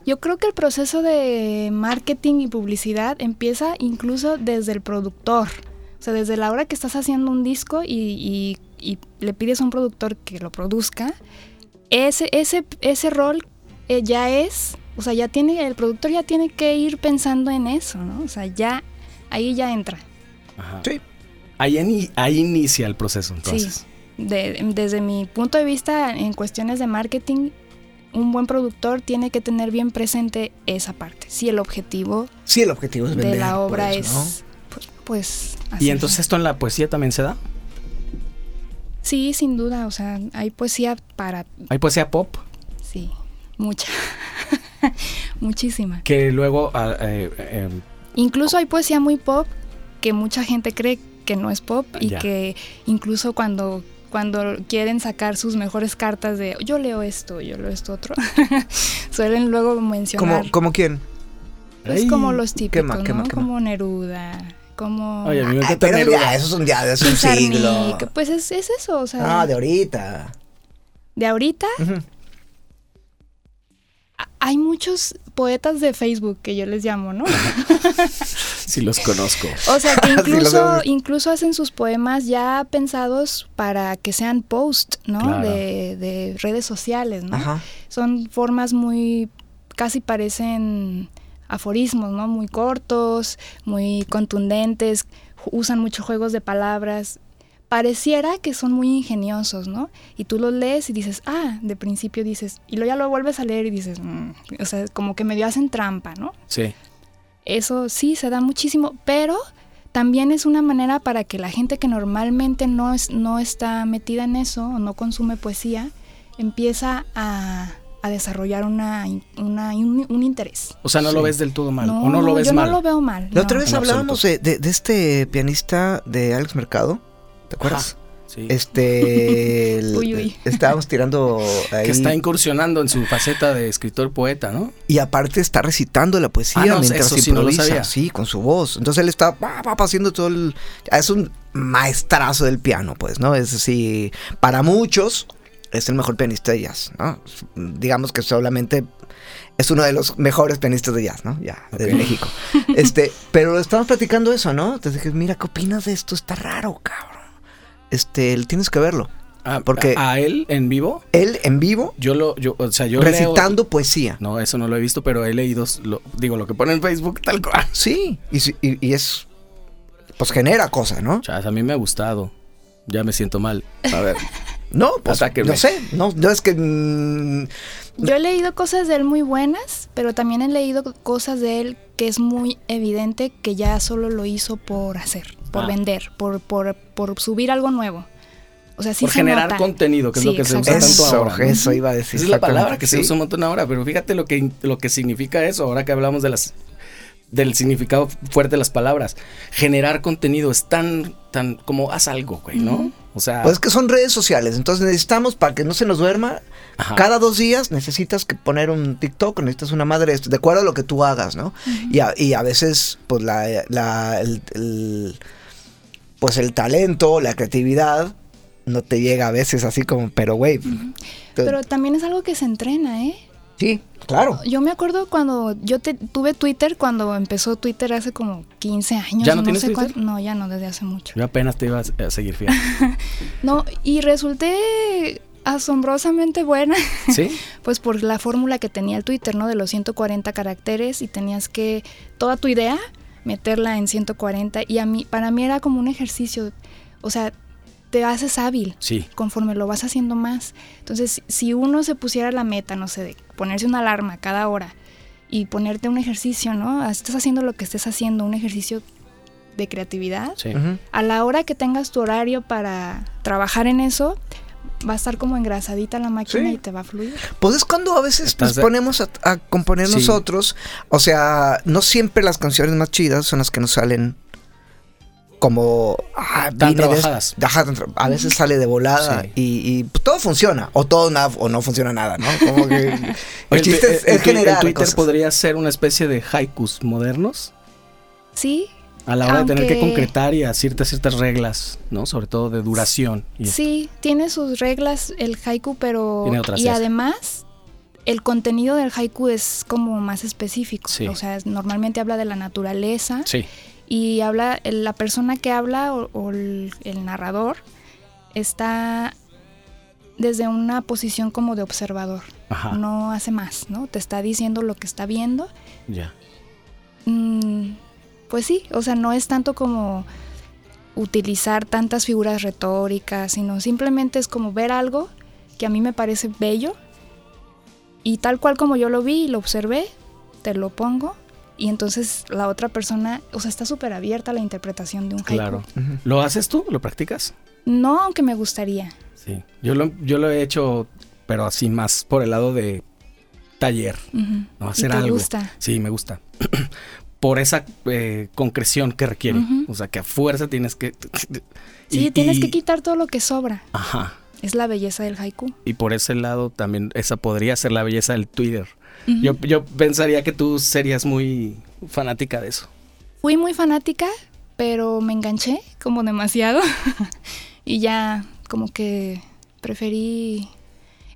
Yo creo que el proceso de marketing y publicidad empieza incluso desde el productor. O sea, desde la hora que estás haciendo un disco y, y, y, le pides a un productor que lo produzca, ese, ese, ese rol eh, ya es, o sea, ya tiene, el productor ya tiene que ir pensando en eso, ¿no? O sea, ya, ahí ya entra. Ajá. Sí. Ahí, ahí inicia el proceso, entonces. Sí. De, desde mi punto de vista, en cuestiones de marketing, un buen productor tiene que tener bien presente esa parte. Si el objetivo, sí, el objetivo es de la obra pues, es... ¿no? pues y entonces esto en la poesía también se da sí sin duda o sea hay poesía para hay poesía pop sí mucha muchísima que luego uh, eh, eh, incluso hay poesía muy pop que mucha gente cree que no es pop y Ya. que incluso cuando cuando quieren sacar sus mejores cartas de yo leo esto, yo leo esto otro, suelen luego mencionar. ¿Cómo, ¿Cómo quién? Es como los típicos, quema, ¿no? quema. Como Neruda, como Oye, a mí me encanta pero Neruda. ya, eso es un día de hace un Pizarnik, siglo. Pues es, es eso, o sea, Ah, de ahorita. de ahorita hay muchos poetas de Facebook que yo les llamo, ¿no? sí los conozco O sea, que incluso, incluso hacen sus poemas ya pensados para que sean post, ¿no? Claro. De, de redes sociales, ¿no? Ajá. Son formas muy, casi parecen aforismos, ¿no? Muy cortos, muy contundentes, usan muchos juegos de palabras. Pareciera que son muy ingeniosos, ¿no? Y tú los lees y dices, ah, de principio dices, y luego ya lo vuelves a leer y dices, "Mm", o sea, como que medio hacen trampa, ¿no? sí Eso sí, se da muchísimo, pero también es una manera para que la gente que normalmente no, es, no está metida en eso o no consume poesía, empieza a, a desarrollar una, un, un interés. o sea no lo ves del todo mal o no lo ves yo mal no lo veo mal. La no. otra vez En hablábamos de, de- de este pianista de Alex Mercado. ¿Te acuerdas? Sí. Este. el- Uy, uy. Estábamos tirando ahí. que está incursionando en su faceta de escritor poeta, ¿no? Y aparte está recitando la poesía Ah, no, mientras eso sí no lo improvisa. sí, con su voz. Entonces él está pa, pa, pa, haciendo todo el. Es un maestrazo del piano, pues, ¿no? Es así. Para muchos, es el mejor pianista de jazz, ¿no? Digamos que solamente es uno de los mejores pianistas de jazz, ¿no? Ya, de. México. Este, pero estamos platicando eso, ¿no? Entonces dije, mira, ¿qué opinas de esto? Está raro, cabrón. Este, tienes que verlo. Ah, Porque- a él en vivo, Él en vivo, yo lo, yo, o sea, yo leo- recitando poesía. No, eso no lo he visto, pero he leído, lo- digo, lo que pone en Facebook, tal cual. Sí, y, si- y- y es. Pues genera cosas, ¿no? Chas, a mí me ha gustado. Ya me siento mal. A ver. No, pues Atáquenme. no sé, no, no es que mm, Yo he leído cosas de él muy buenas, pero también he leído cosas de él que es muy evidente que ya solo lo hizo por hacer, por Ah. vender, por, por, por subir algo nuevo. O sea, sí por se generar nota. contenido, que es Sí, lo que se usa tanto eso, ahora. eso iba a decir. Esa es la palabra que se usa un montón ahora, pero fíjate lo que, lo que significa eso, ahora que hablamos de las del significado fuerte de las palabras. Generar contenido es tan, tan como haz algo, güey, ¿no? O sea, Pues es que son redes sociales, entonces necesitamos para que no se nos duerma. Ajá. Cada dos días necesitas que poner un TikTok, necesitas una madre de esto, de acuerdo a lo que tú hagas, ¿no? y, a, y a veces, pues la, la- el, el- pues el talento, la creatividad, no te llega a veces así como, pero güey. Pero también es algo que se entrena, ¿eh? Sí, claro. Yo me acuerdo cuando yo te- tuve Twitter, cuando empezó Twitter hace como 15 años. ¿Ya no o tienes sé Twitter? cuán- No, ya no, desde hace mucho. yo apenas te iba a seguir fiel. No, y resulté asombrosamente buena, ¿Sí? pues por la fórmula que tenía el Twitter, ¿no? De los 140 caracteres y tenías que toda tu idea meterla en 140 y a mí para mí era como un ejercicio, o sea, te haces hábil Sí. conforme lo vas haciendo más. Entonces, si uno se pusiera la meta, no sé, de ponerse una alarma cada hora y ponerte un ejercicio, ¿no? Estás haciendo lo que estés haciendo, un ejercicio de creatividad. Sí. A la hora que tengas tu horario para trabajar en eso, va a estar como engrasadita la máquina Sí. y te va a fluir. Pues es cuando a veces nos ponemos a, a componer Sí. nosotros. O sea, no siempre las canciones más chidas son las que nos salen como ah, Tan de- trabajadas. Ajá, tra- a veces sale de volada Sí. y, y, todo funciona. O todo na- o no funciona nada, ¿no? Como que el El, chiste es, el es generar el Twitter cosas. podría ser una especie de haikus modernos Sí, a la hora de tener que concretar y a ciertas ciertas reglas, ¿no? Sobre todo de duración. Y sí, tiene sus reglas el haiku, pero Tiene otras y además el contenido del haiku es como más específico. Sí. O sea, es- normalmente habla de la naturaleza Sí. Y habla la persona que habla o, o el, el narrador está desde una posición como de observador. Ajá. No hace más, ¿no? Te está diciendo lo que está viendo. Ya. Mm, pues sí, o sea, no es tanto como utilizar tantas figuras retóricas, sino simplemente es como ver algo que a mí me parece bello y tal cual como yo lo vi y lo observé, te lo pongo y entonces la otra persona, o sea, está súper abierta a la interpretación de un haiku. Claro. ¿Lo haces tú? ¿Lo practicas? No, aunque me gustaría. Sí. Yo lo, yo lo he hecho, pero así más por el lado de taller. No, ¿Y hacer te algo. gusta? Sí, me gusta. por esa eh, concreción que requiere. O sea, que a fuerza tienes que... Sí, tienes y- que quitar todo lo que sobra. Ajá. Es la belleza del haiku. Y por ese lado también, esa podría ser la belleza del Twitter. Yo, yo pensaría que tú serías muy fanática de eso. Fui muy fanática, pero me enganché como demasiado. y ya como que preferí...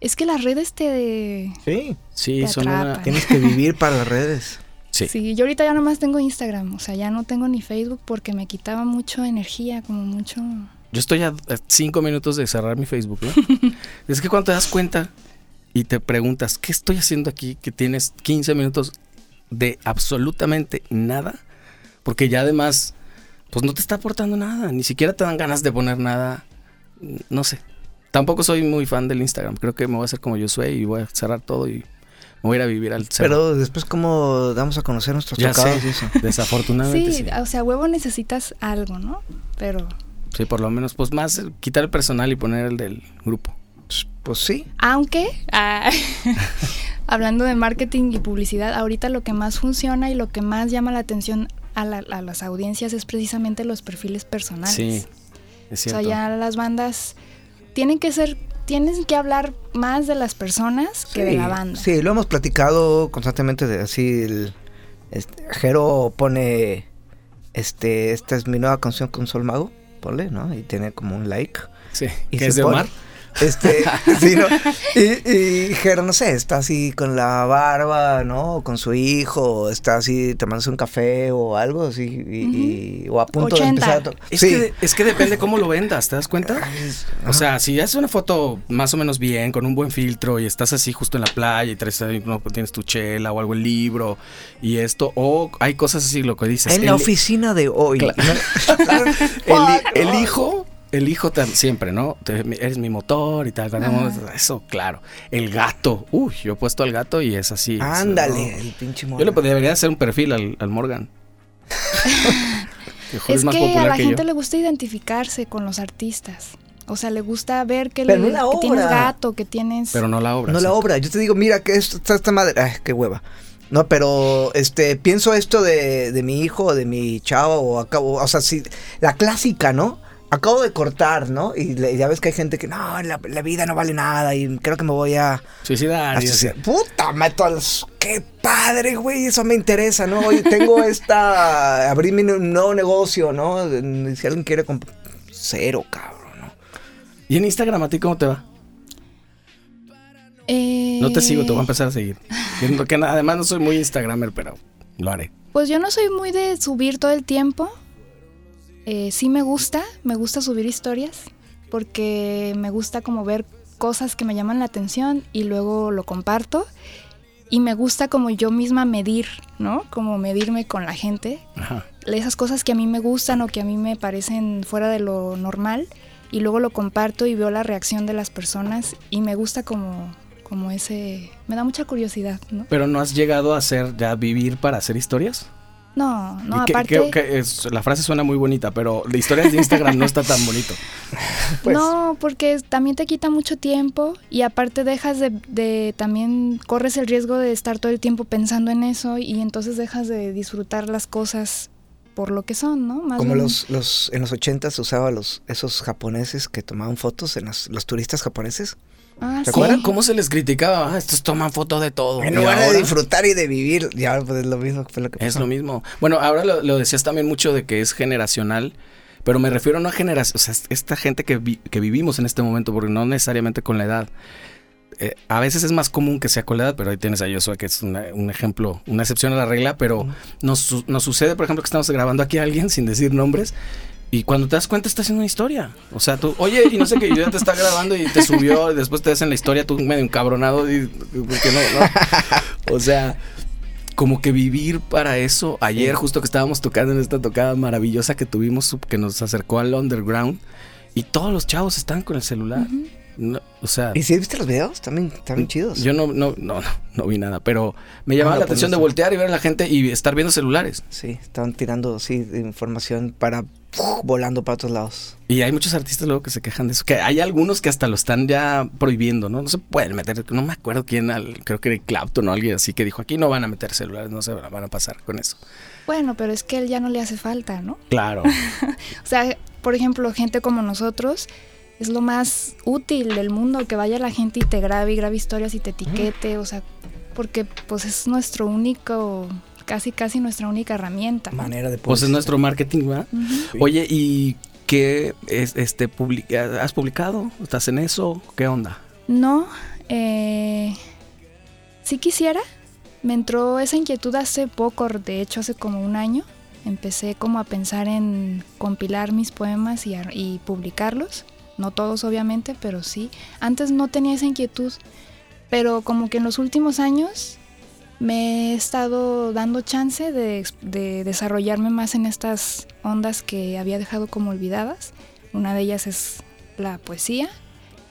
Es que las redes te... Sí, Sí, Te son una... tienes que vivir para las redes. Sí. Sí, yo ahorita ya nomás tengo Instagram, o sea, ya no tengo ni Facebook porque me quitaba mucho energía, como mucho... Yo estoy a, a cinco minutos de cerrar mi Facebook, ¿no? es que cuando te das cuenta y te preguntas, ¿qué estoy haciendo aquí? Que tienes 15 minutos de absolutamente nada. Porque ya además, pues no te está aportando nada. Ni siquiera te dan ganas de poner nada. No sé. Tampoco soy muy fan del Instagram. Creo que me voy a hacer como yo soy y voy a cerrar todo y me voy a ir a vivir al cerro. Pero después, ¿cómo damos a conocer nuestros ya tocados sé. y eso? Desafortunadamente Sí, sí. o sea, huevo necesitas algo, ¿no? Pero... Sí, por lo menos, pues más quitar el personal y poner el del grupo. Pues sí. Aunque, ah, hablando de marketing y publicidad, ahorita lo que más funciona y lo que más llama la atención a, la- a las audiencias es precisamente los perfiles personales. Sí. Es O sea, cierto. ya las bandas tienen que ser, tienen que hablar más de las personas que de la banda. Sí, lo hemos platicado constantemente de así el este, Jero pone este esta es mi nueva canción con Sol Mago, ponle, ¿no? Y tiene como un like. Sí, Y que se es de pone- Omar. Este, sí, ¿no? Y, y Jero, no sé, está así con la barba, ¿no? Con su hijo, está así tomándose un café o algo así, y, y- o a punto 80. de empezar a to- Es, Sí. que, es que depende cómo lo vendas, ¿te das cuenta? O sea, si haces una foto más o menos bien, con un buen filtro y estás así justo en la playa y traes no, tienes tu chela o algo el libro y esto, o hay cosas así, lo que dices. en la oficina de hoy. Claro. ¿no? el, el hijo, el hijo tam- siempre, ¿no? Te- eres mi motor y tal, eso, claro. El gato, uy, yo he puesto al gato y es así. es- Ándale, no. el pinche Yo le podría- debería hacer un perfil al, al Morgan. Es más que a popular la que gente yo. le gusta identificarse con los artistas. O sea, le gusta ver que, Pero le- no la que tienes gato, que tienes... Pero no la obra. No la obra. Yo te digo, mira que esto está esta madre. Ay, qué hueva. No, pero este pienso esto de, de mi hijo, de mi chavo, o acabo, o sea, sí, la clásica, ¿no? Acabo de cortar, ¿no? Y le- ya ves que hay gente que no, la, la vida no vale nada y creo que me voy a. Suicidar. a suicidar. Puta, meto a los. ¡Qué padre, güey! Eso me interesa, ¿no? Oye, tengo esta. Abrí mi nu- nuevo negocio, ¿no? Si alguien quiere comprar. Cero, cabrón, ¿no? ¿Y en Instagram a ti cómo te va? Eh, No te sigo, te voy a empezar a seguir. Que además no soy muy Instagramer, pero lo haré. Pues yo no soy muy de subir todo el tiempo. Eh, sí me gusta, me gusta subir historias porque me gusta como ver cosas que me llaman la atención y luego lo comparto. Y me gusta como yo misma medir, ¿no? Como medirme con la gente. Ajá. Esas cosas que a mí me gustan o que a mí me parecen fuera de lo normal. Y luego lo comparto y veo la reacción de las personas. Y me gusta como, como ese... Me da mucha curiosidad, ¿no? Pero no has llegado a hacer ya vivir para hacer historias. No, no, que- aparte... que- que es- la frase suena muy bonita, pero de historias de Instagram no está tan bonito. Pues- No, porque también te quita mucho tiempo y aparte dejas de, de- también corres el riesgo de estar todo el tiempo pensando en eso y entonces dejas de disfrutar las cosas por lo que son, ¿no? Más Como bien- los, los, en los 80 se usaba los, esos japoneses que tomaban fotos, en los, los turistas japoneses. Ah, ¿Te sí. acuerdas? ¿Cómo se les criticaba? Ah, estos toman foto de todo. En lugar de disfrutar y de vivir, ya pues es lo mismo que fue lo que Es pasó. lo mismo. Bueno, ahora lo, lo decías también mucho de que es generacional, pero me refiero no a generación, o sea, esta gente que, vi- que vivimos en este momento, porque no necesariamente con la edad. Eh, a veces es más común que sea con la edad, pero ahí tienes a Joshua, que es una- un ejemplo, una excepción a la regla, pero nos, nos sucede, por ejemplo, que estamos grabando aquí a alguien sin decir nombres. Y cuando te das cuenta está haciendo una historia. O sea, tú, oye, y no sé qué, ya te está grabando y te subió, y después te hacen la historia, tú medio encabronado, y, porque no, no. O sea, como que vivir para eso. Ayer, justo que estábamos tocando en esta tocada maravillosa que tuvimos, que nos acercó al underground, y todos los chavos están con el celular. No, o sea, ¿Y si viste los videos? También, también chidos. yo no, no, no, no, no vi nada, pero me llamaba Ah, la atención de voltear y ver a la gente y estar viendo celulares. Sí, estaban tirando sí, información para ¡puf! volando para otros lados. Y hay muchos artistas luego que se quejan de eso. Que hay algunos que hasta lo están ya prohibiendo, ¿no? No se pueden meter. No me acuerdo quién, al- creo que era Clapton o alguien así que dijo: aquí no van a meter celulares, no se van a pasar con eso. Bueno, pero es que él ya no le hace falta, ¿no? Claro. O sea, por ejemplo, gente como nosotros es lo más útil del mundo que vaya la gente y te grabe y grabe historias y te etiquete, o sea, porque pues es nuestro único, casi casi nuestra única herramienta. ¿no? Manera de pues es nuestro marketing, ¿verdad? Sí. Oye, ¿y qué es, este, publica- has publicado? ¿Estás en eso? ¿Qué onda? No, eh, sí quisiera. Me entró esa inquietud hace poco, de hecho hace como un año. Empecé como a pensar en compilar mis poemas y, a- y publicarlos. No todos obviamente, pero sí. Antes no tenía esa inquietud, pero como que en los últimos años me he estado dando chance de, desarrollarme más en estas ondas que había dejado como olvidadas. Una de ellas es la poesía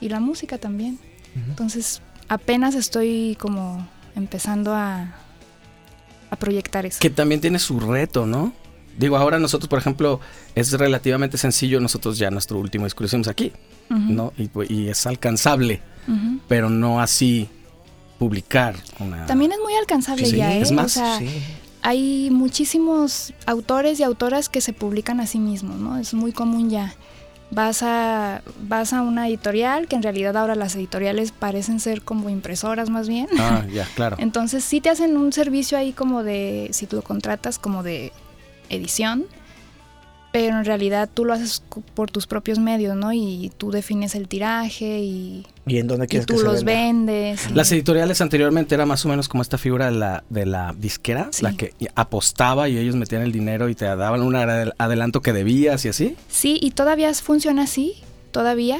y la música también. Entonces apenas estoy como empezando a, a proyectar eso. Que también tiene su reto, ¿no? Digo, ahora nosotros, por ejemplo, es relativamente sencillo. Nosotros ya nuestro último disco lo hicimos aquí, ¿no? Y, y es alcanzable, pero no así publicar una. También es muy alcanzable Sí, ya, ¿eh? es más, o sea, Sí. hay muchísimos autores y autoras que se publican a sí mismos, ¿no? Es muy común ya. vas a, vas a una editorial, que en realidad ahora las editoriales parecen ser como impresoras más bien. Ah, ya, claro. Entonces sí te hacen un servicio ahí como de, si tú lo contratas como de edición, pero en realidad tú lo haces por tus propios medios, ¿no? Y tú defines el tiraje y, ¿Y en dónde y quieres que tú se los venda? vendes. y- Las editoriales anteriormente era más o menos como esta figura de la, de la disquera, Sí. la que apostaba y ellos metían el dinero y te daban un adel- adelanto que debías y así. Sí, y todavía funciona así, todavía,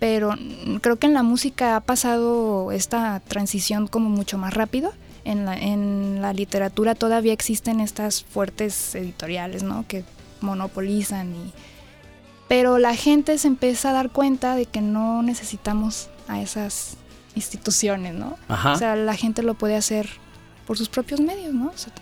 pero creo que en la música ha pasado esta transición como mucho más rápido. En la, en la literatura todavía existen estas fuertes editoriales, ¿no? Que monopolizan y... Pero la gente se empieza a dar cuenta de que no necesitamos a esas instituciones, ¿no? Ajá. O sea, la gente lo puede hacer por sus propios medios, ¿no? O sea,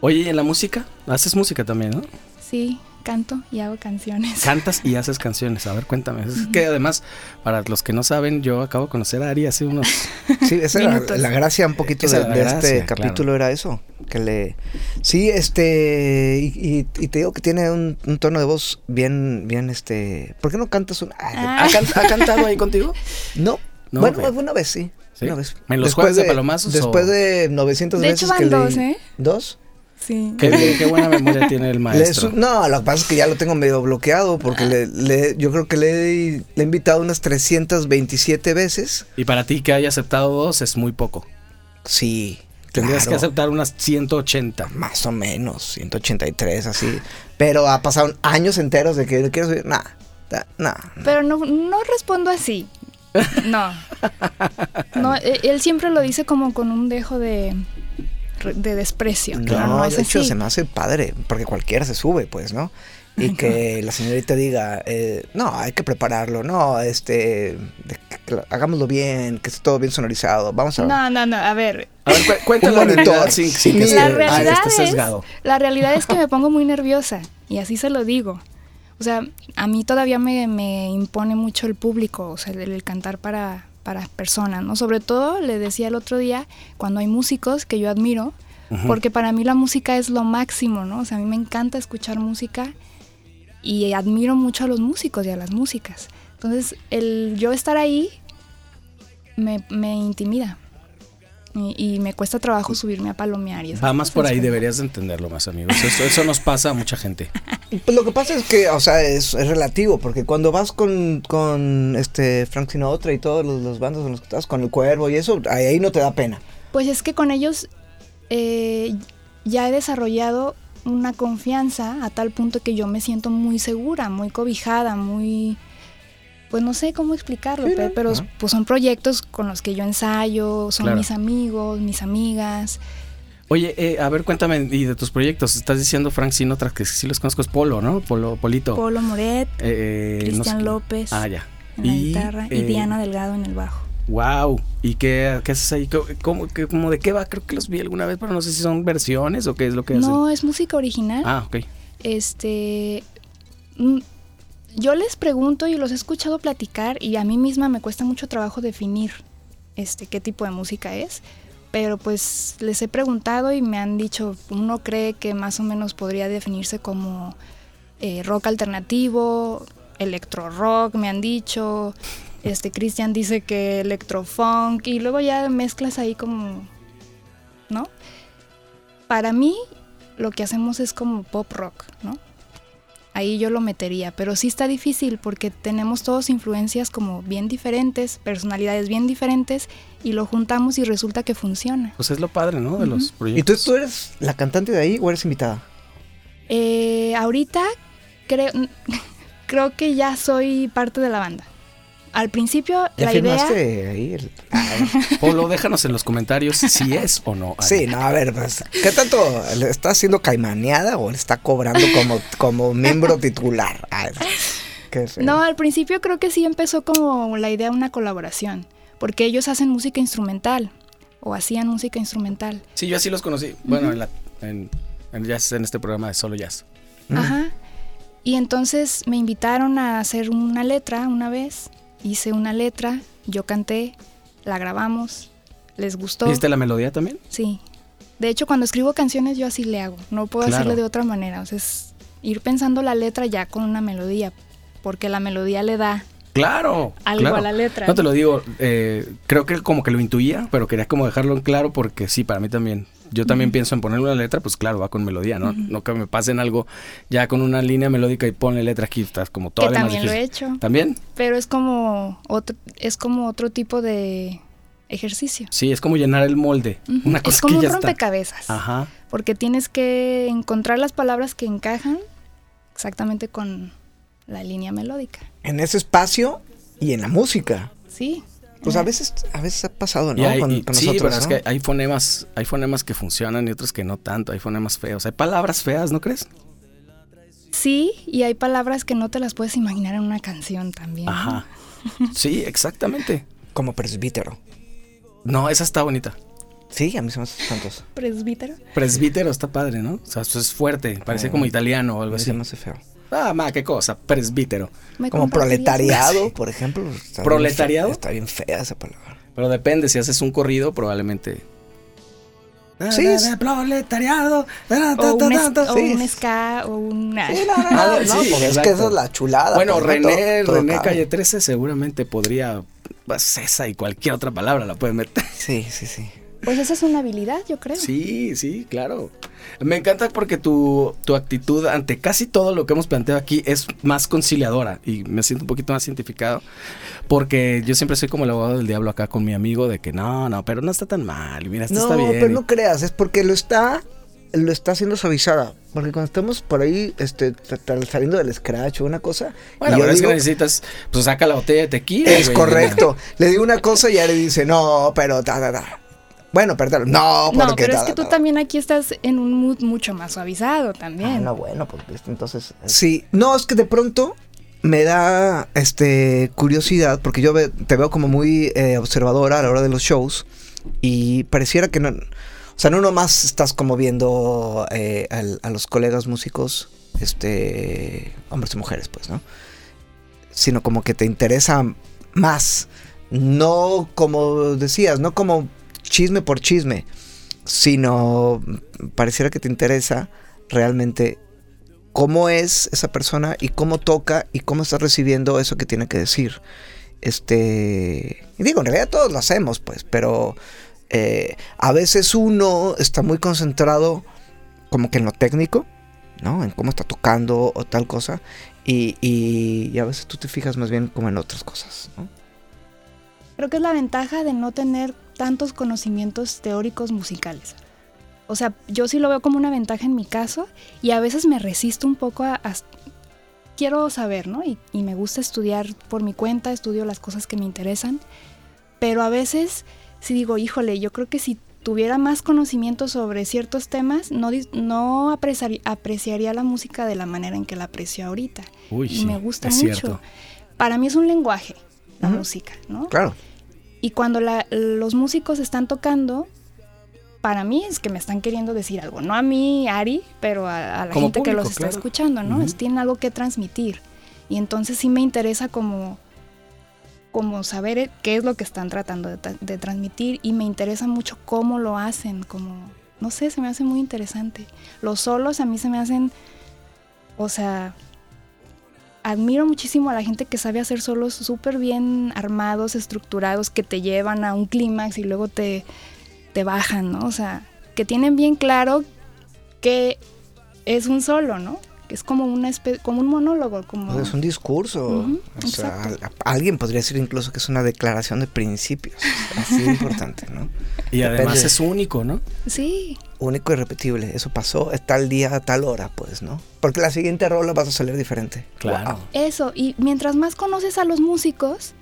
Oye, ¿y en la música? Haces música también, ¿no? sí, canto y hago canciones. Cantas y haces canciones. A ver, cuéntame. Es que además, para los que no saben, yo acabo de conocer a Ari hace unos... Sí, esa era la gracia un poquito Esa de, de gracia, este capítulo, era eso. Que le. Sí, este. Y, y- y te digo que tiene un, un tono de voz bien, bien, este. ¿Por qué no cantas un.? Ah. ¿Ha, can- ha cantado ahí contigo? No. No, bueno, güey. una vez sí. ¿Sí? Una vez. ¿En los jueves de palomazos Después o- de 900 De veces hecho van que dos, leí- ¿eh? ¿Dos? Sí. Qué, bien, qué buena memoria tiene el maestro. no, lo que pasa es que ya lo tengo medio bloqueado porque le, le- yo creo que le, he- le he invitado unas 327 veces. Y para ti que haya aceptado dos es muy poco. Sí. Tendrías que aceptar unas 180. Más o menos, 183, así. Pero ha pasado años enteros de que le quiero subir. Nah, da- nah. Pero no, no respondo así. No. No, e- él siempre lo dice como con un dejo de, de desprecio. No, no es de hecho así. se me hace padre, porque cualquiera se sube, pues, ¿no? Y que la señorita diga, eh, no, hay que prepararlo, no, este, de- que lo- hagámoslo bien, que esté todo bien sonorizado, vamos a... No, no, no. A ver, A ver, cu- Un la monitor. realidad sin, sin que Sí, la se- realidad ah, esté es, sesgado. la realidad es que me pongo muy nerviosa y así se lo digo. O sea, a mí todavía me, me impone mucho el público, o sea, el, el cantar para, para personas, ¿no? Sobre todo, le decía el otro día, cuando hay músicos que yo admiro, porque para mí la música es lo máximo, ¿no? O sea, a mí me encanta escuchar música y admiro mucho a los músicos y a las músicas. Entonces, el yo estar ahí me, me intimida. Y, y me cuesta trabajo subirme a palomear y Va más por ahí, deberías de entenderlo más, amigos. Eso, eso nos pasa a mucha gente. Pues lo que pasa es que, o sea, es, es relativo, porque cuando vas con, con este Frank Sinatra y todos los, los bandos en los que estás, con el cuervo y eso, ahí, ahí no te da pena. Pues es que con ellos eh, ya he desarrollado una confianza a tal punto que yo me siento muy segura, muy cobijada, muy... Pues no sé cómo explicarlo, ¿no? pero Ajá. pues son proyectos con los que yo ensayo, son Claro. mis amigos, mis amigas. Oye, eh, a ver, cuéntame, y de tus proyectos, estás diciendo Frank Sinatra, que sí los conozco, es Polo, ¿no? Polo, Polito. Polo Moret, Eh, no sé Cristian López Ah, ya. en la Y, guitarra y eh, Diana Delgado en el bajo. Wow. ¿Y qué, qué haces ahí? ¿Cómo, qué- cómo de qué va? Creo que los vi alguna vez, pero no sé si son versiones o qué es lo que hacen. No, es música original. Ah, ok. este mm, yo les pregunto y los he escuchado platicar y a mí misma me cuesta mucho trabajo definir este qué tipo de música es pero pues les he preguntado y me han dicho uno cree que más o menos podría definirse como eh, rock alternativo electro rock me han dicho este Cristian dice que electrofunk y luego ya mezclas ahí como no para mí lo que hacemos es como pop rock, ¿no? Ahí yo lo metería, pero sí está difícil porque tenemos todos influencias como bien diferentes, personalidades bien diferentes y lo juntamos y resulta que funciona. Pues es lo padre, ¿no? De los ¿Y tú, proyectos. tú eres la cantante de ahí o eres invitada? Eh, ahorita creo, creo que ya soy parte de la banda. Al principio ¿Ya la idea... firmaste ahí? el- Polo, déjanos en los comentarios si es o no. Sí, no, a ver, pues, ¿qué tanto le está haciendo caimaneada o le está cobrando como, como miembro titular? Ay. No, al principio creo que sí empezó como la idea de una colaboración, porque ellos hacen música instrumental o hacían música instrumental. Sí, yo así los conocí. Bueno, en, la, en, en jazz, en este programa de Solo Jazz. Ajá. Y entonces me invitaron a hacer una letra una vez. Hice una letra, yo canté, la grabamos, les gustó. ¿Viste la melodía también? Sí. De hecho, cuando escribo canciones yo así le hago. No puedo Claro. hacerle de otra manera. O sea, es ir pensando la letra ya con una melodía. porque la melodía le da Claro. algo claro. a la letra. No te lo digo, eh, creo que como que lo intuía, pero quería como dejarlo en claro porque sí, para mí también. Yo también pienso en ponerle una letra, pues claro, va con melodía, ¿no? No que me pasen algo ya con una línea melódica y ponle letra aquí, estás como que todavía más también lo he hecho. ¿También? Pero es como otro, es como otro tipo de ejercicio. Sí, es como llenar el molde. Una cosa es como que un está. rompecabezas. Ajá. Porque tienes que encontrar las palabras que encajan exactamente con la línea melódica. En ese espacio y en la música. Sí. Pues Eh, a veces, a veces ha pasado, ¿no? Y hay- con, y- con sí, nosotros, pero es que hay fonemas, hay fonemas que funcionan y otros que no tanto, hay fonemas feos, hay palabras feas, ¿no crees? Sí, y hay palabras que no te las puedes imaginar en una canción también. ¿no? Ajá. Sí, exactamente. Como presbítero. No, esa está bonita. Sí, a mí se me hace espantoso. Presbítero. Presbítero está padre, ¿no? O sea, eso es fuerte, parece Ah. como italiano o algo así. se me hace feo. Ah, ma, qué cosa, presbítero. ¿Me Como proletariado, por ejemplo. está bien ¿Proletariado? fea- Está bien fea esa palabra. Pero depende, si haces un corrido, probablemente. Sí, es- proletariado. O un, es- o sí. un ska o un... Sí, no, no, Ah, no, no, sí, pues es que esa es la chulada. Bueno, ¿no? René, Todo- todo René cabe. Calle 13 seguramente podría. Pues esa y cualquier otra palabra la puede meter. Sí, sí, sí. Pues esa es una habilidad, yo creo. Sí, sí, claro. Me encanta porque tu, tu actitud ante casi todo lo que hemos planteado aquí es más conciliadora y me siento un poquito más cientificado porque yo siempre soy como el abogado del diablo acá con mi amigo de que no, no, pero no está tan mal, mira, esto No, está bien. pero y- no creas, es porque lo está lo está haciendo suavizada. Porque cuando estamos por ahí este, saliendo del scratch o una cosa. Bueno, pero es digo, que necesitas, pues saca la botella de tequila. es güey, correcto. Le digo una cosa y ya le dice, no, pero ta, ta, ta. Bueno, perdón, no, porque No, pero es que tú ta. también aquí estás en un mood mucho más suavizado también. Ah, no, bueno, pues ¿viste? entonces. Sí, no, es que de pronto me da este curiosidad, porque yo te veo como muy eh, observadora a la hora de los shows, y pareciera que no. O sea, no nomás estás como viendo eh, al- a los colegas músicos, este, hombres y mujeres, pues, ¿no? Sino como que te interesa más. No como decías, no como chisme por chisme, sino pareciera que te interesa realmente cómo es esa persona y cómo toca y cómo está recibiendo eso que tiene que decir. Este, y digo, en realidad todos lo hacemos, pues, pero eh, a veces uno está muy concentrado como que en lo técnico, ¿no? En cómo está tocando o tal cosa, y, y- y a veces tú te fijas más bien como en otras cosas, ¿no? Creo que es la ventaja de no tener tantos conocimientos teóricos musicales. O sea, yo sí lo veo como una ventaja en mi caso y a veces me resisto un poco a... a- quiero saber, ¿no? Y, y me gusta estudiar por mi cuenta, estudio las cosas que me interesan, pero a veces sí digo, híjole, yo creo que si tuviera más conocimiento sobre ciertos temas, no, no apreciaría, apreciaría la música de la manera en que la aprecio ahorita. Uy, y sí, me gusta mucho. cierto. Para mí es un lenguaje, la música, ¿no? Claro. Y cuando la- los músicos están tocando, para mí es que me están queriendo decir algo. No a mí, Ari, pero a, a la Como gente que los está claro. escuchando, ¿no? Ujú. Es- tienen algo que transmitir. Y entonces sí me interesa como, como saber qué es lo que están tratando de, tra- de transmitir y me interesa mucho cómo lo hacen, como, no sé, se me hace muy interesante. Los solos a mí se me hacen, o sea, admiro muchísimo a la gente que sabe hacer solos súper bien armados, estructurados, que te llevan a un clímax y luego te, te bajan, ¿no? O sea, que tienen bien claro que es un solo, ¿no? Que es como, una espe- como un monólogo, como... Es un discurso. O sea, a- alguien podría decir incluso que es una declaración de principios. Así de importante, ¿no? Y además es único, ¿no? Sí, Único y repetible. Eso pasó tal día, a tal hora, pues, ¿no? Porque la siguiente rola vas a salir diferente. Claro. Wow. eso. Y mientras más conoces a los músicos,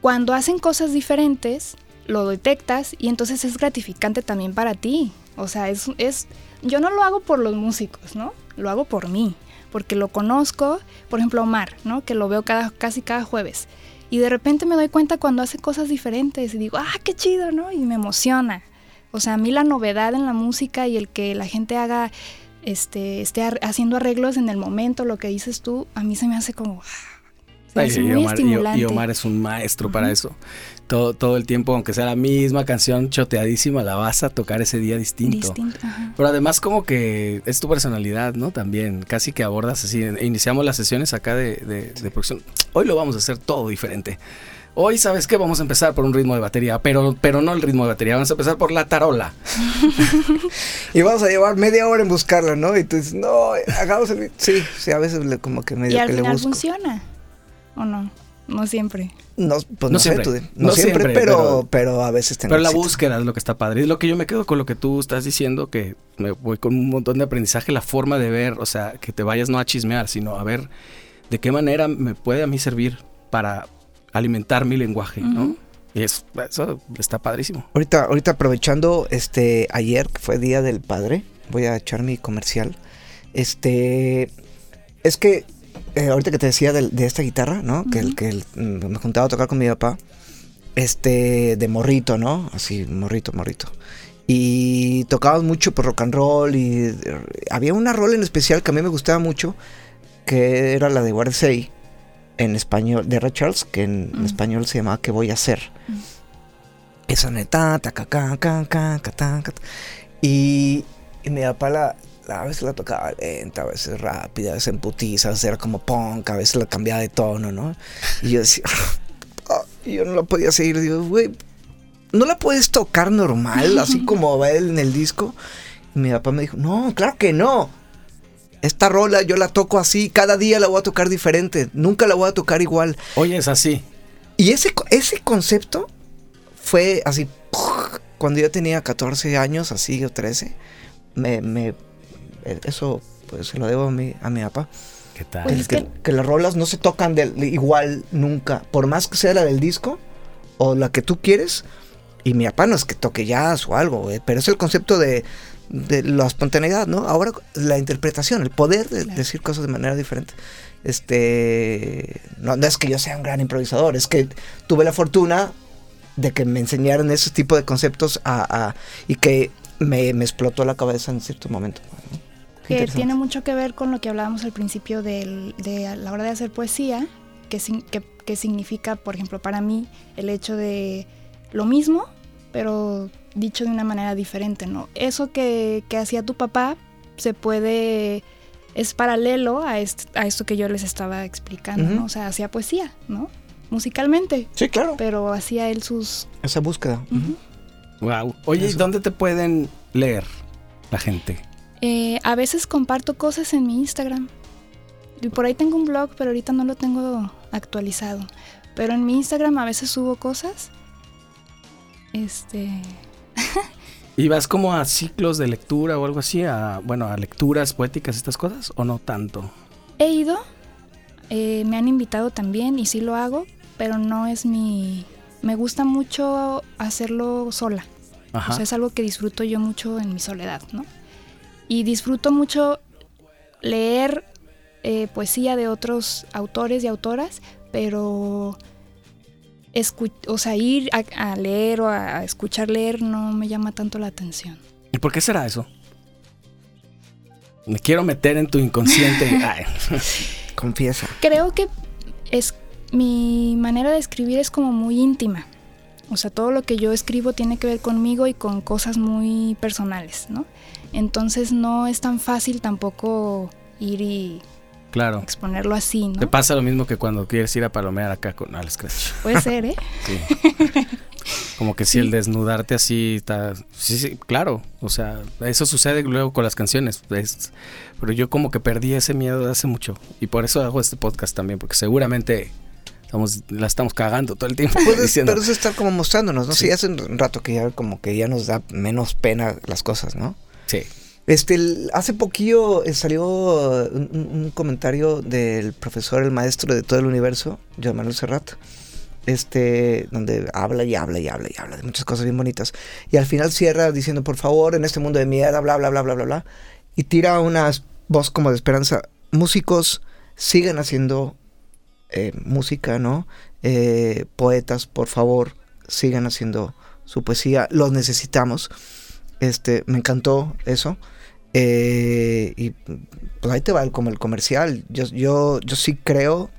cuando hacen cosas diferentes, lo detectas y entonces es gratificante también para ti. O sea, es, es, yo no lo hago por los músicos, ¿no? Lo hago por mí, porque lo conozco, por ejemplo, Omar, ¿no? Que lo veo cada, casi cada jueves. Y de repente me doy cuenta cuando hace cosas diferentes y digo, ah, qué chido, ¿no? Y me emociona. O sea, a mí la novedad en la música y el que la gente haga, este, esté ar- haciendo arreglos en el momento, lo que dices tú, a mí se me hace como, ah, Se Ay, hace y, muy Omar, estimulante. y Omar es un maestro para eso. Todo, todo el tiempo, aunque sea la misma canción choteadísima, la vas a tocar ese día distinto. Distinto, ajá. Pero además como que es tu personalidad, ¿no? También, casi que abordas así. Iniciamos las sesiones acá de, de, de producción. Hoy lo vamos a hacer todo diferente. Hoy, ¿sabes qué? Vamos a empezar por un ritmo de batería, pero, pero no el ritmo de batería, vamos a empezar por la tarola. Y vamos a llevar media hora en buscarla, ¿no? Y tú dices, no, hagamos el... Sí, sí, a veces le, como que medio Y al que le final busco. funciona. ¿O no? No siempre. No, pues No no, sé, siempre. tú no, No siempre, siempre, pero, pero- pero, a veces tengo Pero la éxito. búsqueda es lo que está padre. Es lo que yo me quedo con lo que tú estás diciendo, que me voy con un montón de aprendizaje, la forma de ver, o sea, que te vayas no a chismear, sino a ver de qué manera me puede a mí servir para alimentar mi lenguaje, ¿no? Y es- eso está padrísimo. Ahorita, ahorita aprovechando, este, ayer que fue Día del Padre, voy a echar mi comercial. Este, es que eh, ahorita que te decía de, esta guitarra, ¿no? Que el que el- mm, me juntaba a tocar con mi papá, este, de morrito, ¿no? Así, morrito, morrito. Y tocábamos mucho por rock and roll y eh, había una rol en especial que a mí me gustaba mucho, que era la de Guardsey en español, de Ray Charles, que en, en Mm. español se llamaba ¿Qué voy a hacer? Mm. Esa neta, ta, ca, ca, ca. Y, y mi papá la- a veces la tocaba lenta, a veces rápida, a veces en putiza, a veces era como punk, a veces la cambiaba de tono, ¿no? Y yo decía, "Ah", yo no la podía seguir, digo, güey, ¿no la puedes tocar normal, así como va en el disco? Y mi papá me dijo, no, claro que no. Esta rola yo la toco así, cada día la voy a tocar diferente, nunca la voy a tocar igual. Oye, es así. Y ese, ese concepto fue así, cuando yo tenía 14 años, así o 13, me, me- eso pues se lo debo a mi, a mi papá. ¿Qué tal? Pues es que, que- las rolas no se tocan del- igual nunca, por más que sea la del disco o la que tú quieres. Y mi papá no es que toque jazz o algo, güey, pero es el concepto de, de la espontaneidad, ¿no? Ahora la interpretación, el poder de Claro. decir cosas de manera diferente. Este, no, no es que yo sea un gran improvisador, es que tuve la fortuna de que me enseñaran ese tipo de conceptos a, a- y que me, me explotó la cabeza en cierto momento. ¿no? Que tiene mucho que ver con lo que hablábamos al principio del- de la hora de hacer poesía, que, que, que significa, por ejemplo, para mí el hecho de lo mismo, pero dicho de una manera diferente, ¿no? Eso que, que hacía tu papá se puede, es paralelo a, est- a esto que yo les estaba explicando. ¿no? O sea, hacía poesía, ¿no? Musicalmente, Sí, claro. pero hacía él sus... Esa búsqueda. Wow. Oye, ¿y Eso. dónde te pueden leer la gente? Eh, a veces comparto cosas en mi Instagram. Y por ahí tengo un blog, pero ahorita no lo tengo actualizado. Pero en mi Instagram a veces subo cosas. Este. ¿Y vas como a ciclos de lectura o algo así? A, bueno, a lecturas poéticas, estas cosas, o no tanto? He ido. eh, me han invitado también y sí lo hago, pero no es mi. Me gusta mucho hacerlo sola. Ajá. O sea, es algo que disfruto yo mucho en mi soledad, ¿no? Y disfruto mucho leer eh, poesía de otros autores y autoras, pero escu- o sea, ir a, a leer o a, a escuchar leer no me llama tanto la atención. ¿Y por qué será eso? Me quiero meter en tu inconsciente. Ay, Confiesa. Creo que es mi manera de escribir es como muy íntima. O sea, todo lo que yo escribo tiene que ver conmigo y con cosas muy personales, ¿no? Entonces no es tan fácil tampoco ir y claro. exponerlo así, Te ¿no? pasa lo mismo que cuando quieres ir a palomear acá con Alex Scratch. Puede ser, ¿eh? Sí. Como que si el desnudarte así está... Sí, sí, claro. O sea, eso sucede luego con las canciones. es- Pero yo como que perdí ese miedo hace mucho. Y por eso hago este podcast también, porque seguramente estamos, la estamos cagando todo el tiempo. Pues diciendo, pero es estar como mostrándonos, ¿no? Sí. Sí. hace un rato que ya como que ya nos da menos pena las cosas, ¿no? sí. Este, hace poquillo eh, salió un, un- un comentario del profesor, el maestro de todo el universo, Joan Manuel Serrat, este, donde habla y habla y habla y habla de muchas cosas bien bonitas. Y al final cierra diciendo, por favor, en este mundo de mierda, bla, bla, bla, bla, bla, bla. Y tira una voz como de esperanza. Músicos, sigan haciendo eh, música, ¿no? Eh, poetas, por favor, sigan haciendo su poesía. Los necesitamos. Este, me encantó eso. Eh, y pues ahí te va el, como el comercial. Yo, yo, yo sí creo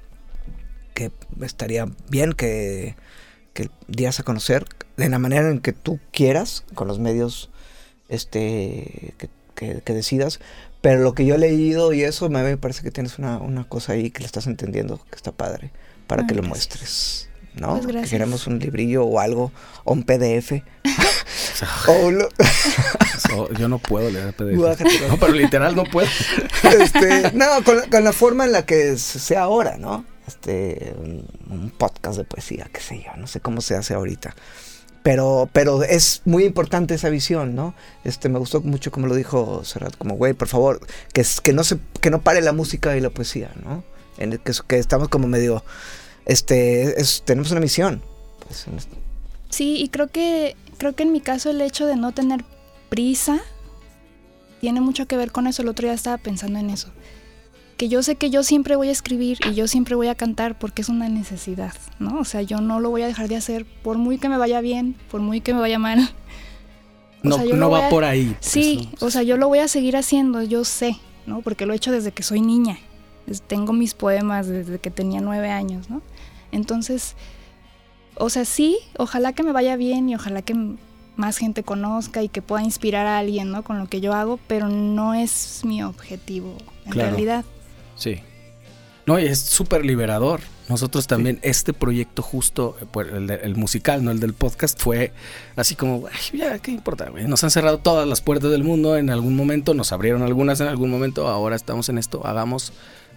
que estaría bien que, que dieras a conocer de la manera en que tú quieras, con los medios este, que, que- que decidas. Pero lo que yo he leído y eso me parece que tienes una, una cosa ahí que le estás entendiendo, que está padre, para Ah, que lo gracias. muestres. ¿no? Pues Que gracias. queremos un librillo o algo, o un PDF. o lo- So, yo no puedo leer PDF. No, pero literal no puedo. este, no, con la, con la forma en la que se- sea ahora, ¿no? Este, un, un podcast de poesía, qué sé yo, no sé cómo se hace ahorita. Pero, pero es muy importante esa visión, ¿no? Este, me gustó mucho como lo dijo Serrat, como, güey, por favor, que, que, no se, que no pare la música y la poesía, ¿no? En el que, que estamos como medio, este, es- tenemos una misión. Pues, en esto. Sí, y creo que creo que en mi caso el hecho de no tener prisa tiene mucho que ver con eso. El otro día estaba pensando en eso. Que yo sé que yo siempre voy a escribir y yo siempre voy a cantar porque es una necesidad, ¿no? O sea, yo no lo voy a dejar de hacer por muy que me vaya bien, por muy que me vaya mal. O No, sea, no va a- por ahí. pues, Sí, ¿no? o sea, yo lo voy a seguir haciendo, yo sé, ¿no? Porque lo he hecho desde que soy niña. Tengo mis poemas desde que tenía nueve años, ¿no? Entonces, o sea, sí, ojalá que me vaya bien y ojalá que más gente conozca y que pueda inspirar a alguien, ¿no? Con lo que yo hago, pero no es mi objetivo, en Claro. realidad. Sí. No, y es súper liberador. Nosotros también, este proyecto justo, eh, pues, el, de- el musical, no el del podcast, fue así como, "Ay, ya, ¿qué importa? güey? Nos han cerrado todas las puertas del mundo en algún momento, nos abrieron algunas en algún momento, ahora estamos en esto, hagamos,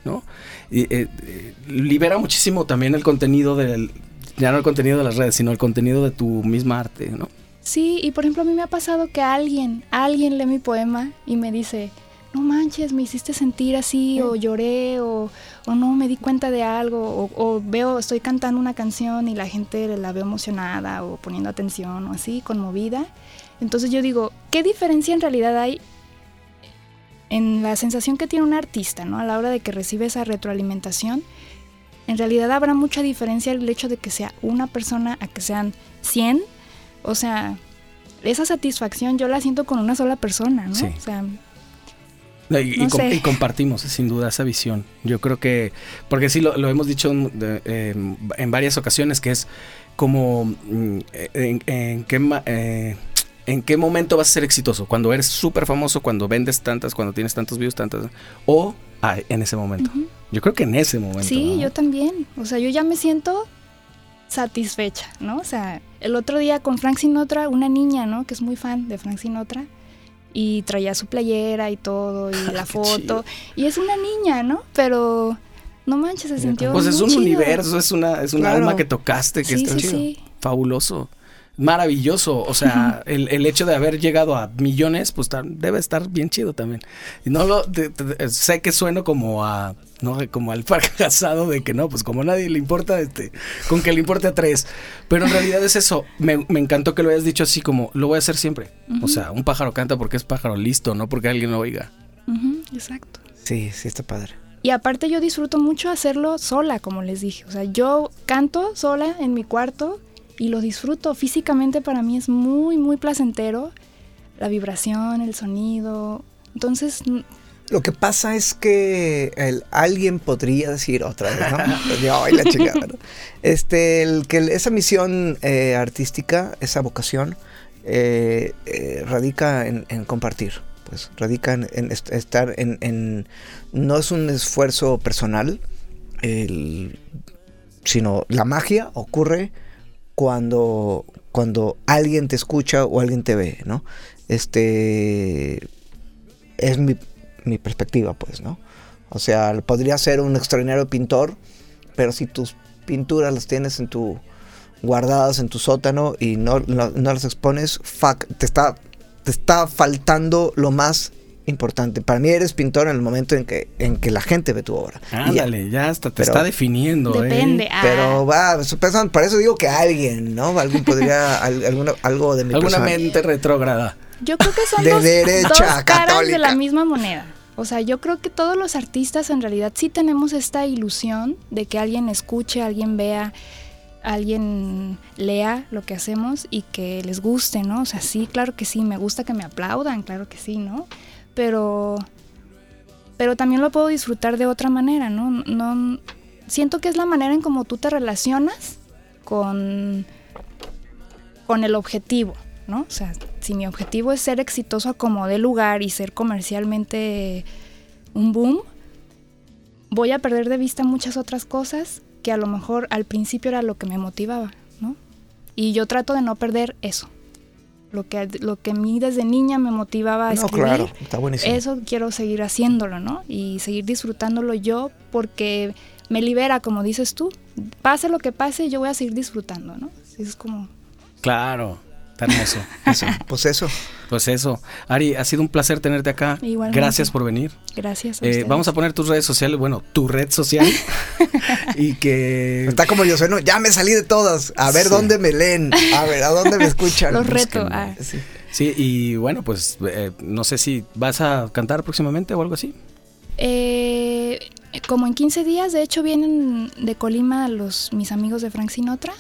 ¿no? Y, eh, eh, libera muchísimo también el contenido del, ya no el contenido de las redes, sino el contenido de tu misma arte, ¿no? Sí, y por ejemplo a mí me ha pasado que alguien, alguien lee mi poema y me dice, no manches, me hiciste sentir así, o lloré, o, o no, me di cuenta de algo, o, o veo, estoy cantando una canción y la gente la veo emocionada, o poniendo atención, o así, conmovida. Entonces yo digo, ¿qué diferencia en realidad hay en la sensación que tiene un artista, ¿no? A la hora de que recibe esa retroalimentación. En realidad habrá mucha diferencia el hecho de que sea una persona a que sean 100 o sea, esa satisfacción yo la siento con una sola persona, ¿no? Sí. O sea, No, Y, y No com- sé. y compartimos sin duda esa visión. Yo creo que, porque sí lo, lo hemos dicho en, de- en varias ocasiones, que es como mm, en, en qué, eh, en qué momento vas a ser exitoso. Cuando eres súper famoso, cuando vendes tantas, cuando tienes tantos views, tantas, o ah, en ese momento. Yo creo que en ese momento. sí, ¿no? yo también. O sea, yo ya me siento satisfecha, ¿no? O sea, el otro día con Frank Sinatra, una niña, ¿no? Que es muy fan de Frank Sinatra. Y traía su playera y todo, y la Qué foto. chido. Y es una niña, ¿no? Pero no manches, se sintió. Pues es un chido. universo, es una, es un Claro. alma que tocaste, que Sí, está sí, chido. sí. fabuloso. Maravilloso, o sea, el, el hecho de haber llegado a millones, pues debe estar bien chido también. Y no lo, te- te- sé que sueno como a, no como al fracasado de que no, pues como a nadie le importa, este, con que le importe a tres. Pero en realidad es eso. Me, me encantó que lo hayas dicho así como, lo voy a hacer siempre. O sea, un pájaro canta porque es pájaro, listo, no porque alguien lo oiga. Exacto. Sí, sí está padre. Y aparte yo disfruto mucho hacerlo sola, como les dije. O sea, yo canto sola en mi cuarto y lo disfruto. Físicamente para mí es muy, muy placentero. La vibración, el sonido. Entonces, Lo que pasa es que el- alguien podría decir otra vez, ¿no? "Ay, la chingada", ¿no? Este, el, que esa misión eh, artística, esa vocación, eh, eh, radica en, en compartir. Pues radica en, en est- estar en, en- No es un esfuerzo personal, el- sino la magia ocurre cuando, cuando alguien te escucha o alguien te ve, ¿no? Este es mi, mi perspectiva, pues, ¿no? O sea, podría ser un extraordinario pintor, pero si tus pinturas las tienes en tu guardadas en tu sótano y no, no, no las expones, fuck, te está, te está faltando lo más importante. Para mí eres pintor en el momento en que, en que la gente ve tu obra. Y ya. Ándale, ya hasta te Pero- está definiendo. ¿eh? depende. Ah, Pero va, pensan- por eso digo que alguien, ¿no? Alguien podría, al- alguna- algo de mi Alguna persona- mente retrógrada. yo creo que son De dos, derecha, dos caras católica. de la misma moneda. O sea, yo creo que todos los artistas en realidad sí tenemos esta ilusión de que alguien escuche, alguien vea, alguien lea lo que hacemos y que les guste, ¿no? O sea, sí, claro que sí, me gusta que me aplaudan, claro que sí, ¿no? Pero pero también lo puedo disfrutar de otra manera, ¿no? No siento que es la manera en cómo tú te relacionas con, con el objetivo, ¿no? O sea, si mi objetivo es ser exitoso a como de lugar y ser comercialmente un boom, voy a perder de vista muchas otras cosas que a lo mejor al principio era lo que me motivaba, ¿no? Y yo trato de no perder eso. Lo que, lo que a mí desde niña me motivaba a No, escribir, claro, está buenísimo. eso quiero seguir haciéndolo, ¿no? Y seguir disfrutándolo yo porque me libera, como dices tú. Pase lo que pase, yo voy a seguir disfrutando, ¿no? Es como... Claro, está hermoso. Eso, pues eso. Pues eso. Ari, ha sido un placer tenerte acá. Igualmente. Gracias por venir. Gracias. A Eh, vamos a poner tus redes sociales, bueno, tu red social. y que... Está como yo sueno, ya me salí de todas. A ver Sí. dónde me leen. A ver, ¿a dónde me escuchan? Los reto. ah. Sí. Sí, y bueno, pues eh, no sé si vas a cantar próximamente o algo así. Eh, como en 15 días, de hecho, vienen de Colima los mis amigos de Frank Sinatra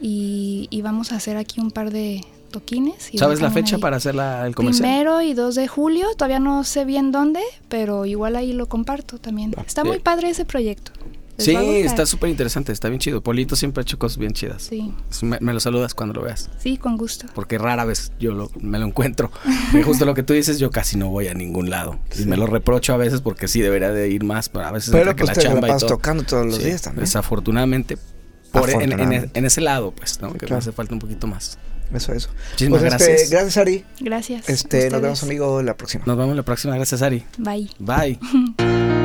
y, y vamos a hacer aquí un par de toquines. y ¿Sabes la fecha ahí. para hacer la- el comercial? Primero y 2 de julio, todavía no sé bien dónde, pero igual ahí lo comparto también. Está muy Eh, padre ese proyecto. Les Sí, está súper interesante, está bien chido. Polito siempre ha hecho cosas bien chidas. Sí, Me, me lo saludas cuando lo veas, sí, con gusto. porque rara vez yo lo- me lo encuentro. Y justo lo que tú dices, yo casi no voy a ningún lado. Y me lo reprocho a veces porque sí debería de ir más, pero a veces Pero pues te la chamba y todo. tocando todos los Sí, días también. Desafortunadamente, por en- en, en ese lado, pues, ¿no? Que Claro. me hace falta un poquito más. Eso, eso. Muchísimas Pues, este, gracias. gracias, Ari. Gracias. Este, nos vemos, amigo, la próxima. Nos vemos la próxima. Gracias, Ari. Bye. Bye.